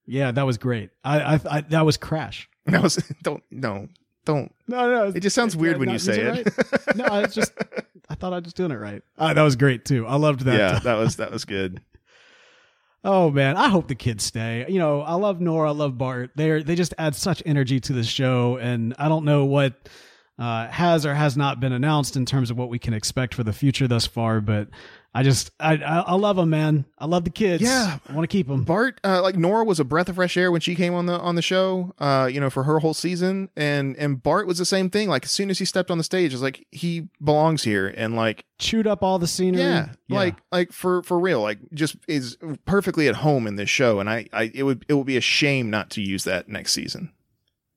yeah, that was great. I, I, I that was crash. That was don't no don't. No, no, It just sounds weird when you say it. right? no, it's just I thought I was just doing it right. Uh, that was great too. I loved that. yeah, that was that was good. Oh man, I hope the kids stay. You know, I love Nora, I love Bart. They're they just add such energy to the show, and I don't know what uh, has or has not been announced in terms of what we can expect for the future thus far. But I just I I, I love them, man. I love the kids. Yeah. I want to keep them. Bart, uh, like Nora, was a breath of fresh air when she came on the on the show. Uh, you know, for her whole season, and and Bart was the same thing. Like as soon as he stepped on the stage, it's like he belongs here, and like Chewed up all the scenery. yeah, like like for for real, like just is perfectly at home in this show. And I, I it would it would be a shame not to use that next season.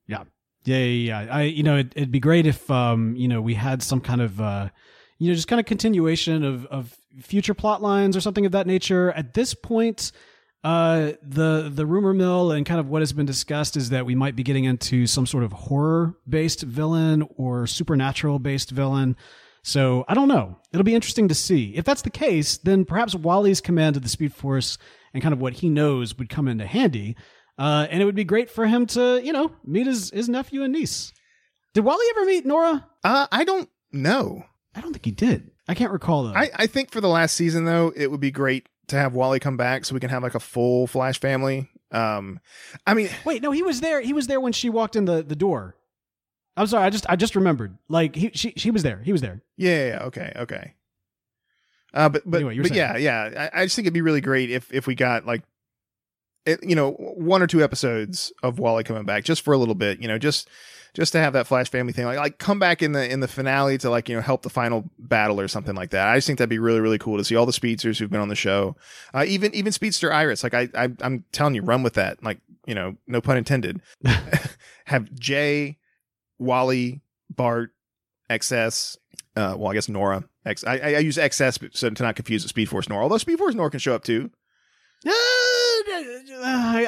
Yeah, yeah, yeah. yeah. I, you know, it, it'd be great if, um, you know, we had some kind of, uh, you know, just kind of continuation of of future plot lines or something of that nature. At this point, uh, the the rumor mill and kind of what has been discussed is that we might be getting into some sort of horror based villain or supernatural based villain. So I don't know. It'll be interesting to see. If that's the case, then perhaps Wally's command of the Speed Force and kind of what he knows would come into handy. Uh, and it would be great for him to, you know, meet his, his nephew and niece. Did Wally ever meet Nora? Uh, I don't know. I don't think he did. I can't recall though. I, I think for the last season though, it would be great to have Wally come back so we can have like a full Flash family. Um, I mean, Wait, no, he was there. He was there when she walked in the, the door. I'm sorry. I just I just remembered. Like he she she was there. He was there. yeah, yeah, yeah, okay, okay. Uh, but but, Anyway, but saying. yeah, yeah. I, I just think it'd be really great if if we got like, it, you know, one or two episodes of Wally coming back just for a little bit. You know, just just to have that Flash family thing, like like come back in the in the finale to like you know help the final battle or something like that. I just think that'd be really really cool to see all the speedsters who've been on the show, uh, even even Speedster Iris. Like I, I I'm telling you, run with that. Like you know, no pun intended. have Jay, Wally, Bart, XS. Uh, well, I guess Nora. X. I, I use XS so to not confuse with Speed Force Nora. Although Speed Force Nora can show up too. Uh,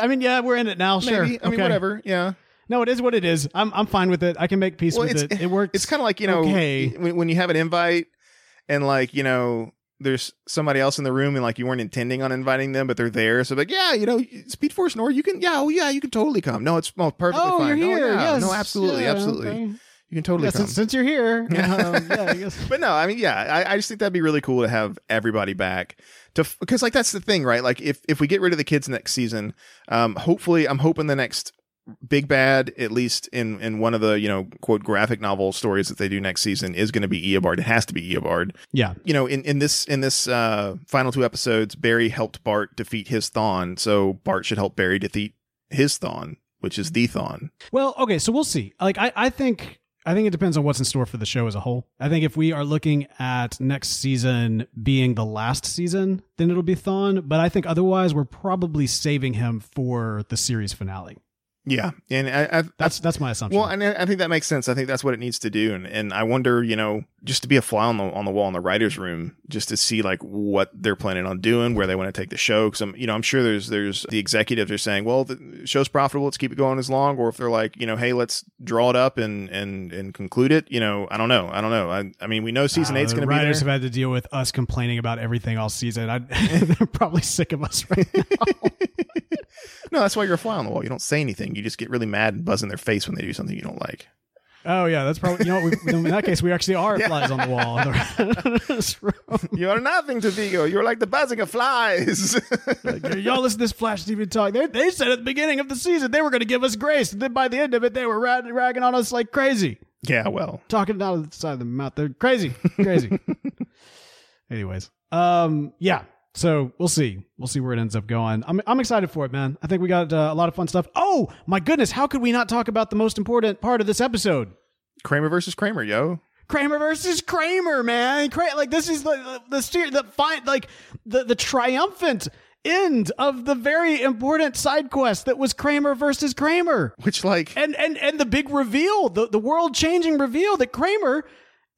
I mean, yeah, we're in it now. Sure. Maybe. I mean, Okay. whatever. Yeah. No, it is what it is. I'm I'm fine with it. I can make peace Well, with it's- it. It works. It's kind of like you know Okay. when, when you have an invite and like you know there's somebody else in the room and like you weren't intending on inviting them but they're there so like yeah you know Speed Force Nora you can yeah oh yeah you can totally come no it's well, perfectly Oh, fine you're no, here. yeah, yes. no absolutely Yeah, absolutely okay. you can totally Yeah, come since, since you're here. Yeah. um, yeah, I guess. but no, I mean, yeah, I, I just think that'd be really cool to have everybody back to because like that's the thing, right? Like if if we get rid of the kids next season, um, hopefully, I'm hoping the next big bad, at least in in one of the you know quote graphic novel stories that they do next season, is going to be Eobard. It has to be Eobard. Yeah. You know, in in this in this uh, final two episodes, Barry helped Bart defeat his Thawne, so Bart should help Barry defeat his Thawne, which is the Thawne. Well, okay, so we'll see. Like I, I think I think it depends on what's in store for the show as a whole. I think if we are looking at next season being the last season, then it'll be Thawne. But I think otherwise we're probably saving him for the series finale. Yeah, and I, I, That's that's my assumption. Well, and I think that makes sense. I think that's what it needs to do, and and I wonder, you know, just to be a fly on the on the wall in the writers' room, just to see like what they're planning on doing, where they want to take the show. Because I'm, you know, I'm sure there's there's the executives are saying, well, the show's profitable, let's keep it going as long, or if they're like, you know, hey, let's draw it up and and and conclude it. You know, I don't know, I don't know. I, I mean, we know season Uh, eight's going to be there. writers have had to deal with us complaining about everything all season. I, they're probably sick of us right now. No, that's why you're a fly on the wall. You don't say anything. You just get really mad and buzz in their face when they do something you don't like. Oh yeah, that's probably you know we, in that case we actually are flies on the wall. You are nothing to Vigo. You're like the buzzing of flies. Like, Y'all listen to this Flash TV talk. They, they said at the beginning of the season they were going to give us grace, and then by the end of it they were rag- ragging on us like crazy, yeah, well, talking out of the side of the mouth. They're crazy, crazy. Anyways, um, yeah. So we'll see. We'll see where it ends up going. I'm I'm excited for it, man. I think we got uh, a lot of fun stuff. Oh my goodness, how could we not talk about the most important part of this episode? Kramer versus Kramer, yo. Kramer versus Kramer, man. Like this is the the the, steer- the fine like the the triumphant end of the very important side quest that was Kramer versus Kramer. Which, like, And and and the big reveal, the the world changing reveal that Kramer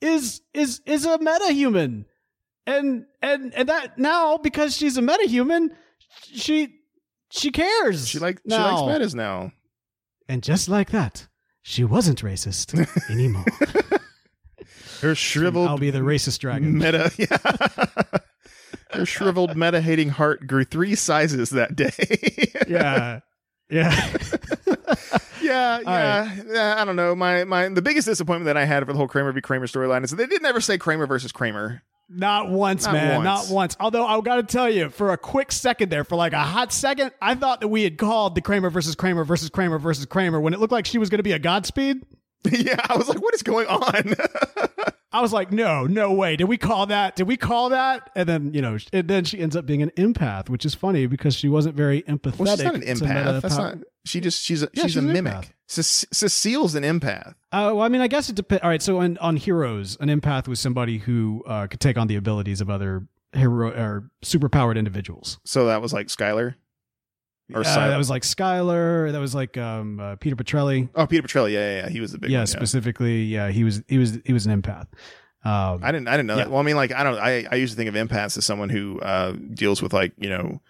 is is is a metahuman. And and and that now because she's a metahuman, she she cares. she like she likes metas now. And just like that, she wasn't racist anymore. Her shriveled I'll be the racist dragon. meta, yeah. Her shriveled meta hating heart grew three sizes that day. yeah. Yeah. yeah, right. yeah, yeah. I don't know. My my the biggest disappointment that I had for the whole Kramer v Kramer storyline is that they didn't ever say Kramer versus Kramer. Not once, Not man. once. Not once. Although I got to tell you, for a quick second there, for like a hot second, I thought that we had called the Kramer versus Kramer versus Kramer versus Kramer when it looked like she was going to be a Godspeed. yeah, I was like, what is going on? I was like, no, no way. Did we call that? Did we call that? And then, you know, and then she ends up being an empath, which is funny because she wasn't very empathetic. well, she's not an empath. That's not. She just she's a Yeah, she's, she's a mimic. Ce- Cecile's an empath. Uh, well, I mean, I guess it depends. All right, so on, on Heroes, an empath was somebody who uh, could take on the abilities of other hero or superpowered individuals. So that was like Sylar. Or uh, Sil- that was like Sylar. That was like um, uh, Peter Petrelli. Oh, Peter Petrelli. Yeah, yeah, yeah. He was the big yeah, one. specifically, yeah, he was he was he was an empath. Um, I didn't. I didn't know Yeah. that. Well, I mean, like, I don't. I I used to think of empaths as someone who uh, deals with like you know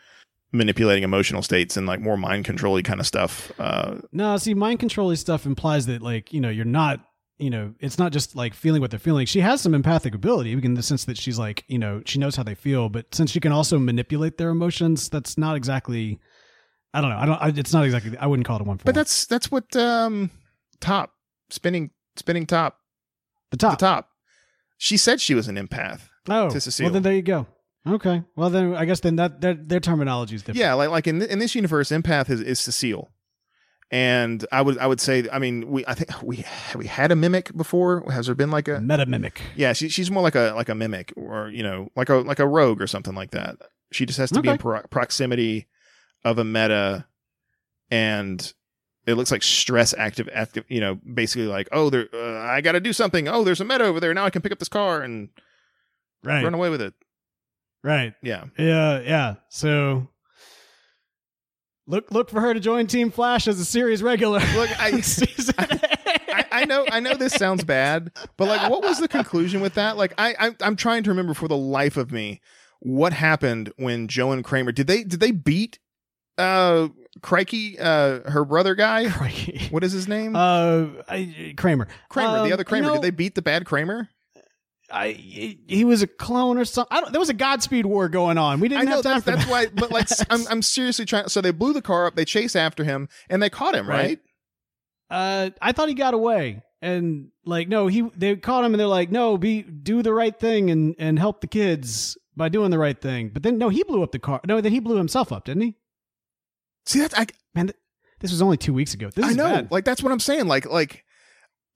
manipulating emotional states and like more mind control kind of stuff. Uh, No, see, mind controlling stuff implies that like you know you're not you know it's not just like feeling what they're feeling. She has some empathic ability in the sense that she's like you know she knows how they feel, but since she can also manipulate their emotions, that's not exactly. I don't know. I don't. I, it's not exactly. I wouldn't call it a one for but one. that's that's what um, top spinning spinning top the top. the top. She said she was an empath. Oh, to Cecile. well then there you go. Okay, well then I guess then that their their terminology is different. Yeah, like like in th- in this universe, empath is, is Cecile, and I would I would say I mean we I think we we had a mimic before. Has there been like a meta mimic. yeah? She, she's more like a like a mimic or you know like a like a rogue or something like that. She just has to be in pro- proximity of a meta, and it looks like stress active active. You know, basically like oh there uh, I got to do something. Oh, there's a meta over there. Now I can pick up this car and Right. run away with it. Right. Yeah. Yeah, yeah. So look look for her to join Team Flash as a series regular. Look. I, I know I know this sounds bad, but like what was the conclusion with that? Like I, I I'm trying to remember for the life of me what happened when Joe and Kramer did they did they beat uh Creyke uh her brother guy? Creyke. What is his name? Uh, I, Kramer. Kramer, Um, the other Kramer. you know, did they beat the bad Kramer? I he, was a clone or something. I don't, there was a Godspeed war going on. We didn't know have time that's for that's that. why but like I'm I'm seriously trying so they blew the car up, they chase after him and they caught him, right? Right. Uh, I thought he got away, and like no, he they caught him, and they're like, no, be do the right thing and and help the kids by doing the right thing. But then no, he blew up the car. No, then he blew himself up, didn't he? See that's I Man, this was only two weeks ago. This I is know. bad. Like that's what I'm saying. Like like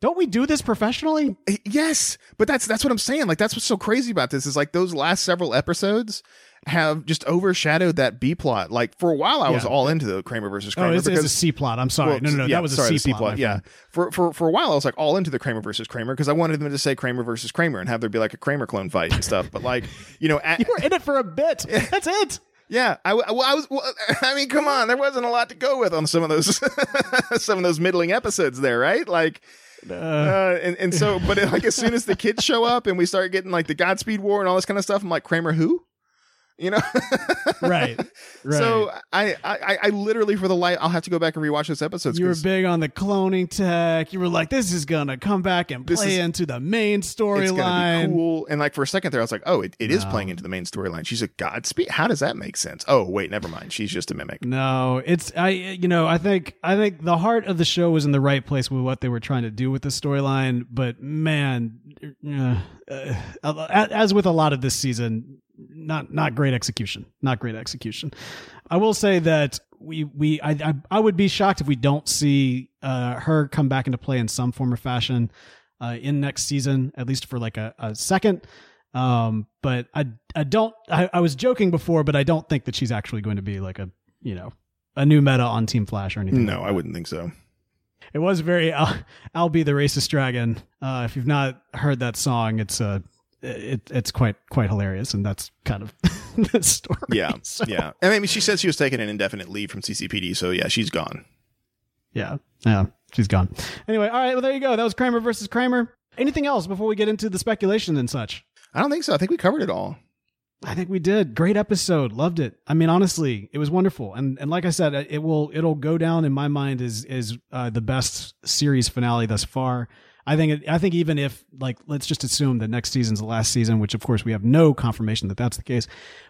Don't we do this professionally? Eh, yes, but that's that's what I'm saying. Like that's what's so crazy about this is like those last several episodes have just overshadowed that B plot. Like for a while, I was all into the Kramer versus oh, Kramer Oh, it's, because it's a C plot. I'm sorry. well, no, no, no. yeah, that was a sorry, C the plot. Yeah, for for for a while, I was like all into the Kramer versus Kramer because I wanted them to say Kramer versus Kramer and have there be like a Kramer clone fight and stuff. But like you know, at, You were in it for a bit. That's it. Yeah, I, I was. Well, I mean, come on, there wasn't a lot to go with on some of those some of those middling episodes there, right? Like. Uh, and, and so, but like as soon as the kids show up and we start getting like the Godspeed War and all this kind of stuff, I'm like Kramer, who? You know, Right. Right. So I, I, I literally for the light, I'll have to go back and rewatch this episode you were big on the cloning tech. You were like, this is gonna come back and play is- into the main storyline. it's gonna be cool. And like for a second there, I was like, oh, it, it is No. playing into the main storyline. She's a Godspeed. How does that make sense? Oh, wait, never mind. She's just a mimic. No, it's I. You know, I think I think the heart of the show was in the right place with what they were trying to do with the storyline. But man, uh, uh, as with a lot of this season, not not great execution. Not great execution. I will say that we we I I, I would be shocked if we don't see uh, her come back into play in some form or fashion uh, in next season, at least for like a, a second. Um, but I I don't I, I was joking before, but I don't think that she's actually going to be like a you know a new meta on Team Flash or anything. No, like I wouldn't think so. It was very I'll, I'll be the racist dragon. Uh, if you've not heard that song, it's uh it it's quite quite hilarious, and that's kind of the story. Yeah, So, yeah. I mean, she said she was taking an indefinite leave from CCPD, so yeah, she's gone. yeah, yeah. She's gone. Anyway, all right. Well, there you go. That was Kramer versus Kramer. Anything else before we get into the speculation and such? I don't think so. I think we covered it all. I think we did. Great episode. Loved it. I mean, honestly, it was wonderful. And and like I said, it will it'll go down in my mind as is uh, the best series finale thus far. I think it, I think even if like let's just assume that next season's the last season, which of course we have no confirmation that that's the case.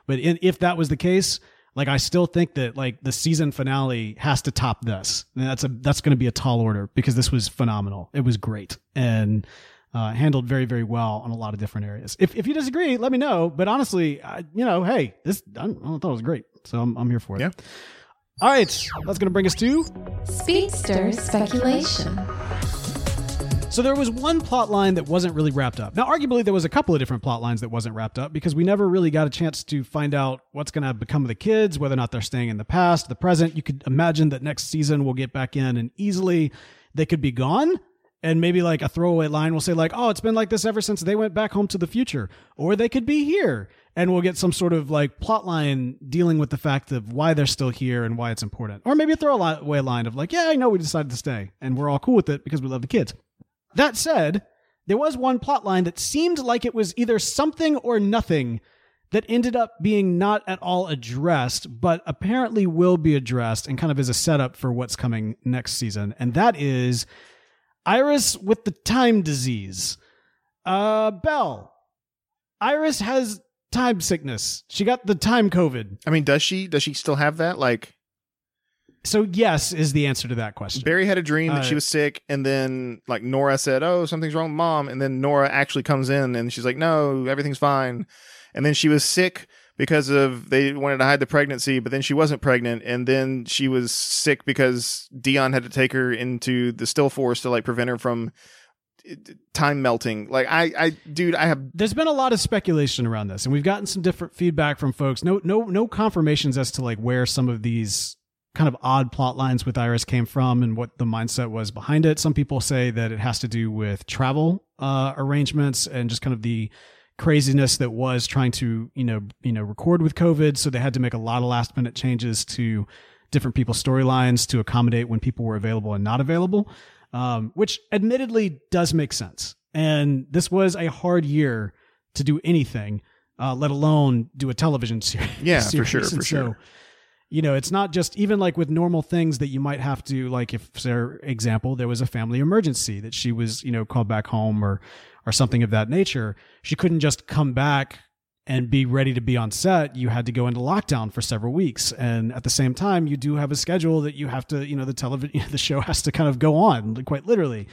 But in, if that was the case, like I still think that like the season finale has to top this. And that's a that's going to be a tall order because this was phenomenal. It was great and uh, handled very very well on a lot of different areas. If if you disagree, let me know. But honestly, I, you know, hey, this I, I thought it was great, so I'm I'm here for it. Yeah. All right, that's going to bring us to Speedster speculation. So there was one plot line that wasn't really wrapped up. Now, arguably, there was a couple of different plot lines that wasn't wrapped up because we never really got a chance to find out what's going to become of the kids, whether or not they're staying in the past, the present. You could imagine that next season we'll get back in and easily they could be gone. And maybe like a throwaway line will say like, "Oh, it's been like this ever since they went back home to the future," or they could be here, and we'll get some sort of like plot line dealing with the fact of why they're still here and why it's important, or maybe a throwaway line of like, "Yeah, I know we decided to stay, and we're all cool with it because we love the kids." That said, there was one plot line that seemed like it was either something or nothing that ended up being not at all addressed, but apparently will be addressed and kind of is a setup for what's coming next season. And that is Iris with the time disease. Uh, Belle. Iris has time sickness. She got the time COVID. I mean, does she? Does she still have that? Like, So, yes, is the answer to that question. Barry had a dream that Uh, she was sick, and then like Nora said, "Oh, something's wrong, with mom." And then Nora actually comes in, and she's like, "No, everything's fine." And then she was sick because of they wanted to hide the pregnancy, but then she wasn't pregnant, and then she was sick because Deon had to take her into the still force to like prevent her from uh, time melting. Like I, I, dude, I have there's been a lot of speculation around this and we've gotten some different feedback from folks no no no confirmations as to like where some of these kind of odd plot lines with iris came from and what the mindset was behind it some people say that it has to do with travel uh, arrangements and just kind of the craziness that was trying to you know you know record with covid so they had to make a lot of last minute changes to different people's storylines to accommodate when people were available and not available um, which admittedly does make sense. And this was a hard year to do anything, uh, let alone do a television series. Yeah, for series. sure, for And sure. You know, it's not just even like with normal things that you might have to, like if, for example, there was a family emergency that she was, you know, called back home or, or something of that nature. She couldn't just come back and be ready to be on set, you had to go into lockdown for several weeks. And at the same time, you do have a schedule that you have to, you know, the television, the show has to kind of go on quite literally.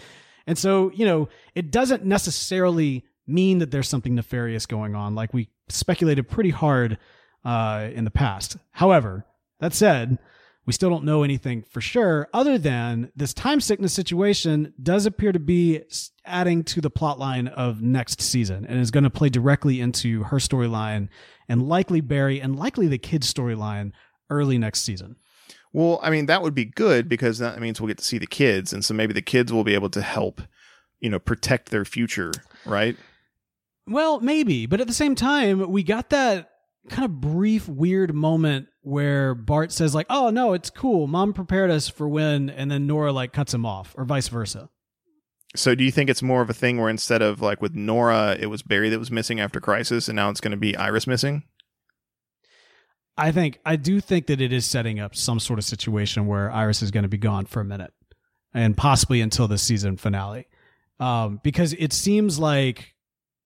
And so, you know, it doesn't necessarily mean that there's something nefarious going on, like we speculated pretty hard uh, in the past. However, that said, we still don't know anything for sure, other than this time sickness situation does appear to be adding to the plot line of next season and is going to play directly into her storyline and likely Barry and likely the kid's storyline early next season. Well, I mean, that would be good because that means we'll get to see the kids. And so maybe the kids will be able to help, you know, protect their future, right? Well, maybe, but at the same time, we got that kind of brief, weird moment where Bart says, like, oh, no, it's cool. Mom prepared us for when, and then Nora, like, cuts him off, or vice versa. So do you think it's more of a thing where instead of like with Nora, it was Barry that was missing after Crisis, and now it's going to be Iris missing? I think, I do think that it is setting up some sort of situation where Iris is going to be gone for a minute and possibly until the season finale. Um, because it seems like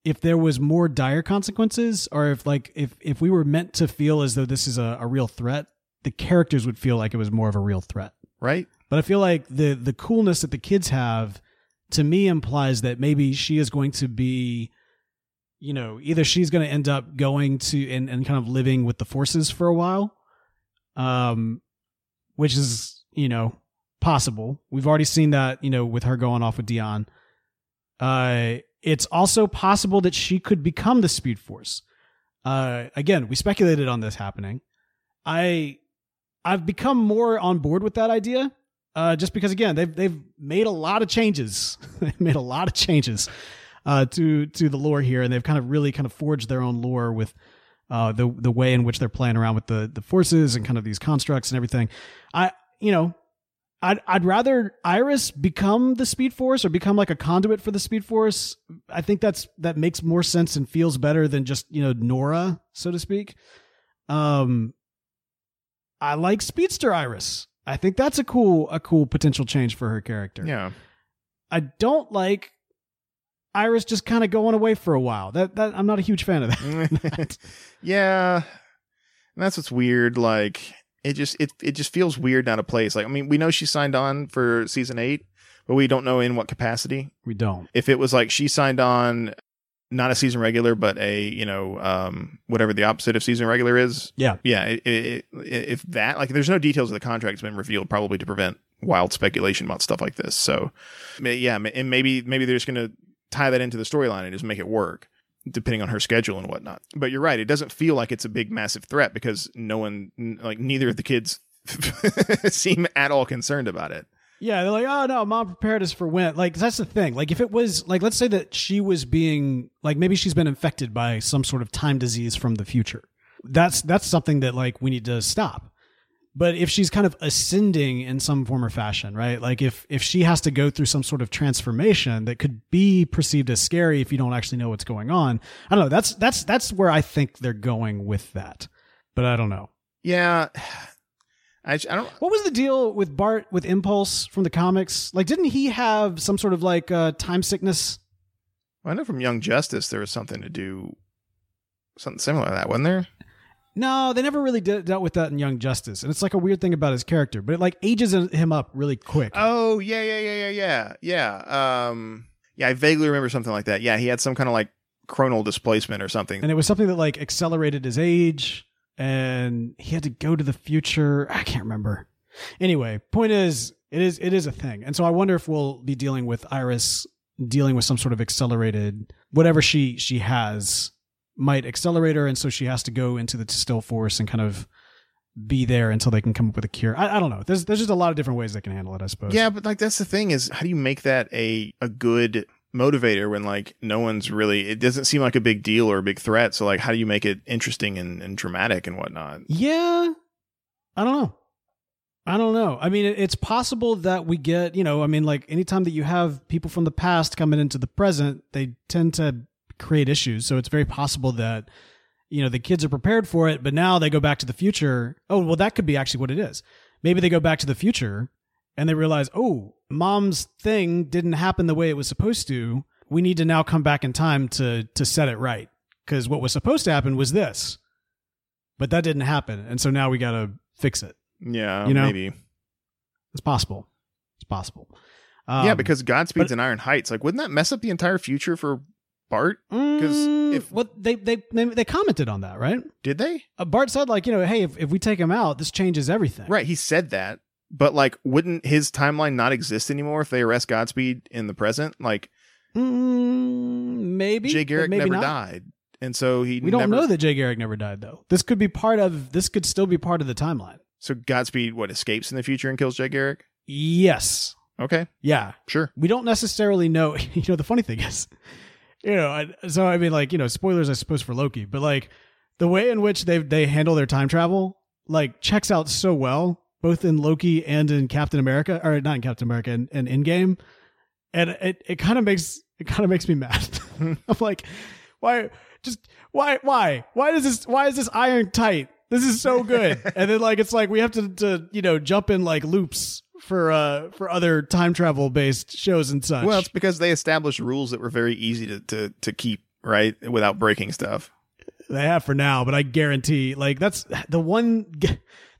if there was more dire consequences or if like if if we were meant to feel as though this is a, a real threat the characters would feel like it was more of a real threat. Right? but i feel like the the coolness that the kids have to me implies that maybe she is going to be you know either she's going to end up going to and, and kind of living with the forces for a while um which is you know possible. We've already seen that you know with her going off with Deon. Uh it's also possible that she could become the speed force. Uh again we speculated on this happening. I i've become more on board with that idea uh just because again they've they've made a lot of changes. They've made a lot of changes uh to to the lore here and they've kind of really kind of forged their own lore with uh the the way in which they're playing around with the the forces and kind of these constructs and everything. I you know I'd I'd rather Iris become the Speed Force or become like a conduit for the Speed Force. I think that's that makes more sense and feels better than just you know Nora, so to speak. Um, I like Speedster Iris. I think that's a cool a cool potential change for her character. Yeah. I don't like Iris just kind of going away for a while. That that I'm not a huge fan of that. yeah. And that's what's weird. Like it just it it just feels weird out of place. Like I mean, we know she signed on for season eight, but we don't know in what capacity. we don't. If it was like she signed on not a season regular, but a, you know, um whatever the opposite of season regular is. Yeah. Yeah. It, it, it, if that like there's no details of the contract has been revealed, probably to prevent wild speculation about stuff like this. So, yeah, and maybe maybe they're just gonna tie that into the storyline and just make it work, depending on her schedule and whatnot. But you're right; it doesn't feel like it's a big, massive threat because no one, like neither of the kids, seem at all concerned about it. Yeah, they're like, oh no, mom prepared us for when. Like that's the thing. Like if it was like, let's say that she was being like, maybe she's been infected by some sort of time disease from the future. That's that's something that like we need to stop. But if she's kind of ascending in some form or fashion, right? Like if if she has to go through some sort of transformation that could be perceived as scary if you don't actually know what's going on. I don't know. That's that's that's where I think they're going with that. But I don't know. Yeah, I, I don't. What was the deal with Bart with Impulse from the comics? Like, didn't he have some sort of like uh, time sickness? I know from Young Justice there was something to do, something similar to that, wasn't there? No, they never really did, dealt with that in Young Justice, and it's like a weird thing about his character, but it like ages him up really quick. Oh yeah, yeah, yeah, yeah, yeah, yeah. Um, yeah, I vaguely remember something like that. Yeah, he had some kind of like chronal displacement or something. and it was something that like accelerated his age, and he had to go to the future. I can't remember. Anyway, point is, it is it is a thing, and so I wonder if we'll be dealing with Iris dealing with some sort of accelerated whatever she she has might accelerate her, and so she has to go into the still force and kind of be there until they can come up with a cure. I, I don't know. There's there's just a lot of different ways they can handle it. I suppose. Yeah, but like that's the thing is, how do you make that a a good motivator when like no one's really? It doesn't seem like a big deal or a big threat. So like, how do you make it interesting and, and dramatic and whatnot? Yeah. I don't know. I don't know. I mean, it's possible that we get, you know, I mean, like anytime that you have people from the past coming into the present, they tend to create issues. So it's very possible that, you know, the kids are prepared for it, but now they go back to the future. Oh, well, that could be actually what it is. Maybe they go back to the future and they realize, oh, mom's thing didn't happen the way it was supposed to. We need to now come back in time to to set it right. Because what was supposed to happen was this but that didn't happen and so now we got to fix it Yeah, You know? maybe. it's possible it's possible um, yeah, because Godspeed's but- in Iron Heights. Like, wouldn't that mess up the entire future for Bart? 'cause mm, if- what they, they they they commented on that right Did they? uh, bart said like you know hey if, if we take him out this changes everything Right, he said that. But like, wouldn't his timeline not exist anymore if they arrest Godspeed in the present? Like, mm, maybe Jay Garrick maybe never not. died, and so he we don't know that jay garrick never died though this could be part of this could still be part of the timeline So Godspeed what escapes in the future and kills Jay Garrick? yes Okay, yeah sure. we don't necessarily know. You know, the funny thing is, you know, I, so I mean, like, you know, spoilers, I suppose, for Loki, but like the way in which they they handle their time travel, like, checks out so well, both in Loki and in Captain America, or not in Captain America, and, and Endgame, and it it kind of makes it kind of makes me mad. I'm like, why? Just why? Why? Why does this? Why is this iron tight? This is so good. and then like it's like we have to to you know jump in like loops for uh for other time travel based shows and such. Well, it's because they established rules that were very easy to to, to keep right without breaking stuff. they have for now, but I guarantee like that's the one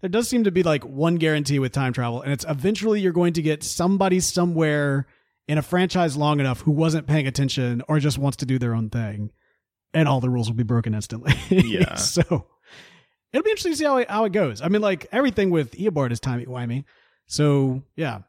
there does seem to be like one guarantee with time travel and it's eventually you're going to get somebody somewhere in a franchise long enough who wasn't paying attention or just wants to do their own thing and all the rules will be broken instantly. Yeah. so it'll be interesting to see how it, how it goes. I mean like everything with Eobard is timey wimey. So, yeah,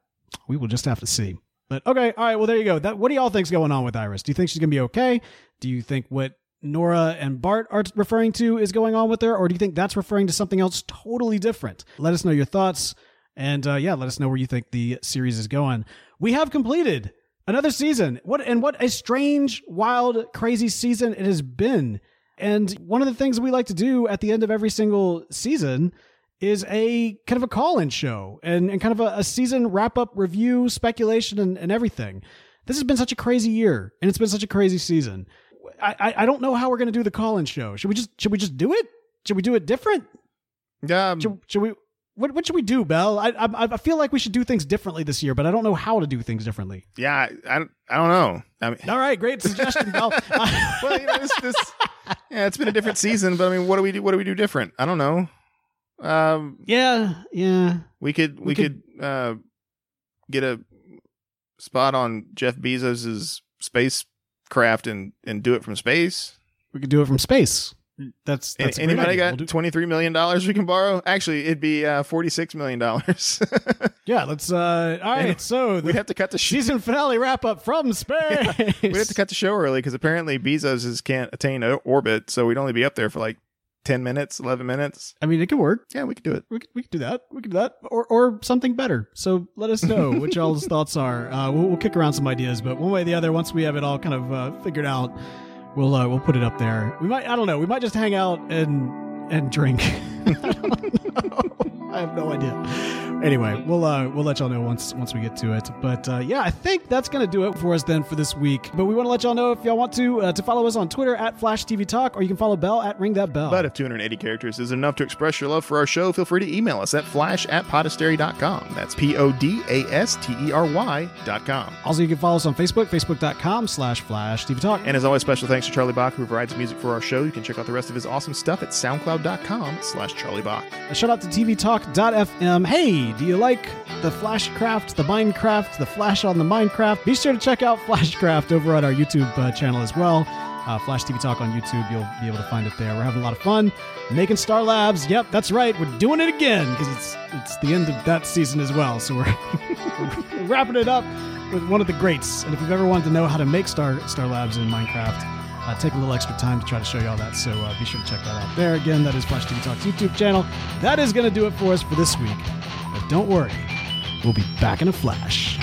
we will just have to see. But okay, all right. Well, there you go. That what do y'all think's going on with Iris? Do you think she's gonna be okay? Do you think what Nora and Bart are referring to is going on with her, or do you think that's referring to something else totally different? Let us know your thoughts, and uh, yeah, let us know where you think the series is going. We have completed another season. What and what a strange, wild, crazy season it has been. And one of the things we like to do at the end of every single season is a kind of a call-in show and, and kind of a, a season wrap-up review, speculation, and, and everything. This has been such a crazy year, and it's been such a crazy season. I, I, I don't know how we're going to do the call-in show. Should we just should we just do it? Should we do it different? Um, Should, should we? What what should we do, Bell? I, I I feel like we should do things differently this year, but I don't know how to do things differently. yeah, I, I, don't- I don't know. I mean, All right, great suggestion, Bell. well, you know, this, this, yeah, it's been a different season, but I mean, what do we do? What do we do different? I don't know. Um, yeah, yeah. we could, we, We could, uh, get a spot on Jeff Bezos's spacecraft and and do it from space. We could do it from space. That's that's a Anybody got We'll do- twenty three million dollars we can borrow? Actually, it'd be uh, forty six million dollars. yeah. Let's. uh All right. So We'd have to cut the sh- season finale wrap up from space. We'd have to cut the show early because apparently Bezos can't attain orbit, so we'd only be up there for like ten minutes, eleven minutes. I mean, it could work. Yeah, we could do it. We could, we could do that. We could do that, or or something better. So let us know what y'all's thoughts are. Uh, we'll, we'll kick around some ideas, but one way or the other, once we have it all kind of uh, figured out, we'll uh, we'll put it up there. We might. I don't know. We might just hang out and and drink. I don't know. I have no idea. Anyway, we'll uh, we'll let y'all know once once we get to it. But uh, yeah, I think that's gonna do it for us then for this week. But we want to let y'all know if y'all want to uh, to follow us on Twitter at Flash TV Talk, or you can follow Bell at Ring That Bell. But if 280 characters is enough to express your love for our show, feel free to email us at flash at podastery.com. That's P O D A S T E R Y dot com. also, you can follow us on Facebook, facebook.com slash Flash TV Talk. And as always, special thanks to Charlie Bach, who provides music for our show. You can check out the rest of his awesome stuff at soundcloud.com slash Charlie Bach. A shout out to tvtalk.fm. Hey, do you like the Flashcraft, the Minecraft, the Flash on the Minecraft? Be sure to check out Flashcraft over at our YouTube uh, channel as well. Uh, Flash TV Talk on YouTube. You'll be able to find it there. We're having a lot of fun making Star Labs. Yep, that's right. We're doing it again because it's it's the end of that season as well. So we're, we're wrapping it up with one of the greats. And if you've ever wanted to know how to make Star Star Labs in Minecraft, uh, take a little extra time to try to show you all that. So uh, be sure to check that out there. Again, that is Flash TV Talk's YouTube channel. That is going to do it for us for this week. But don't worry, we'll be back in a flash.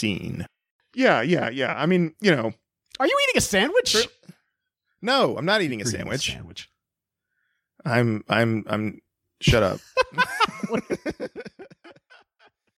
Scene. Yeah, yeah, yeah. I mean, you know, Are you eating a sandwich? no, I'm not eating a eating sandwich. sandwich. I'm, I'm, I'm. Shut up.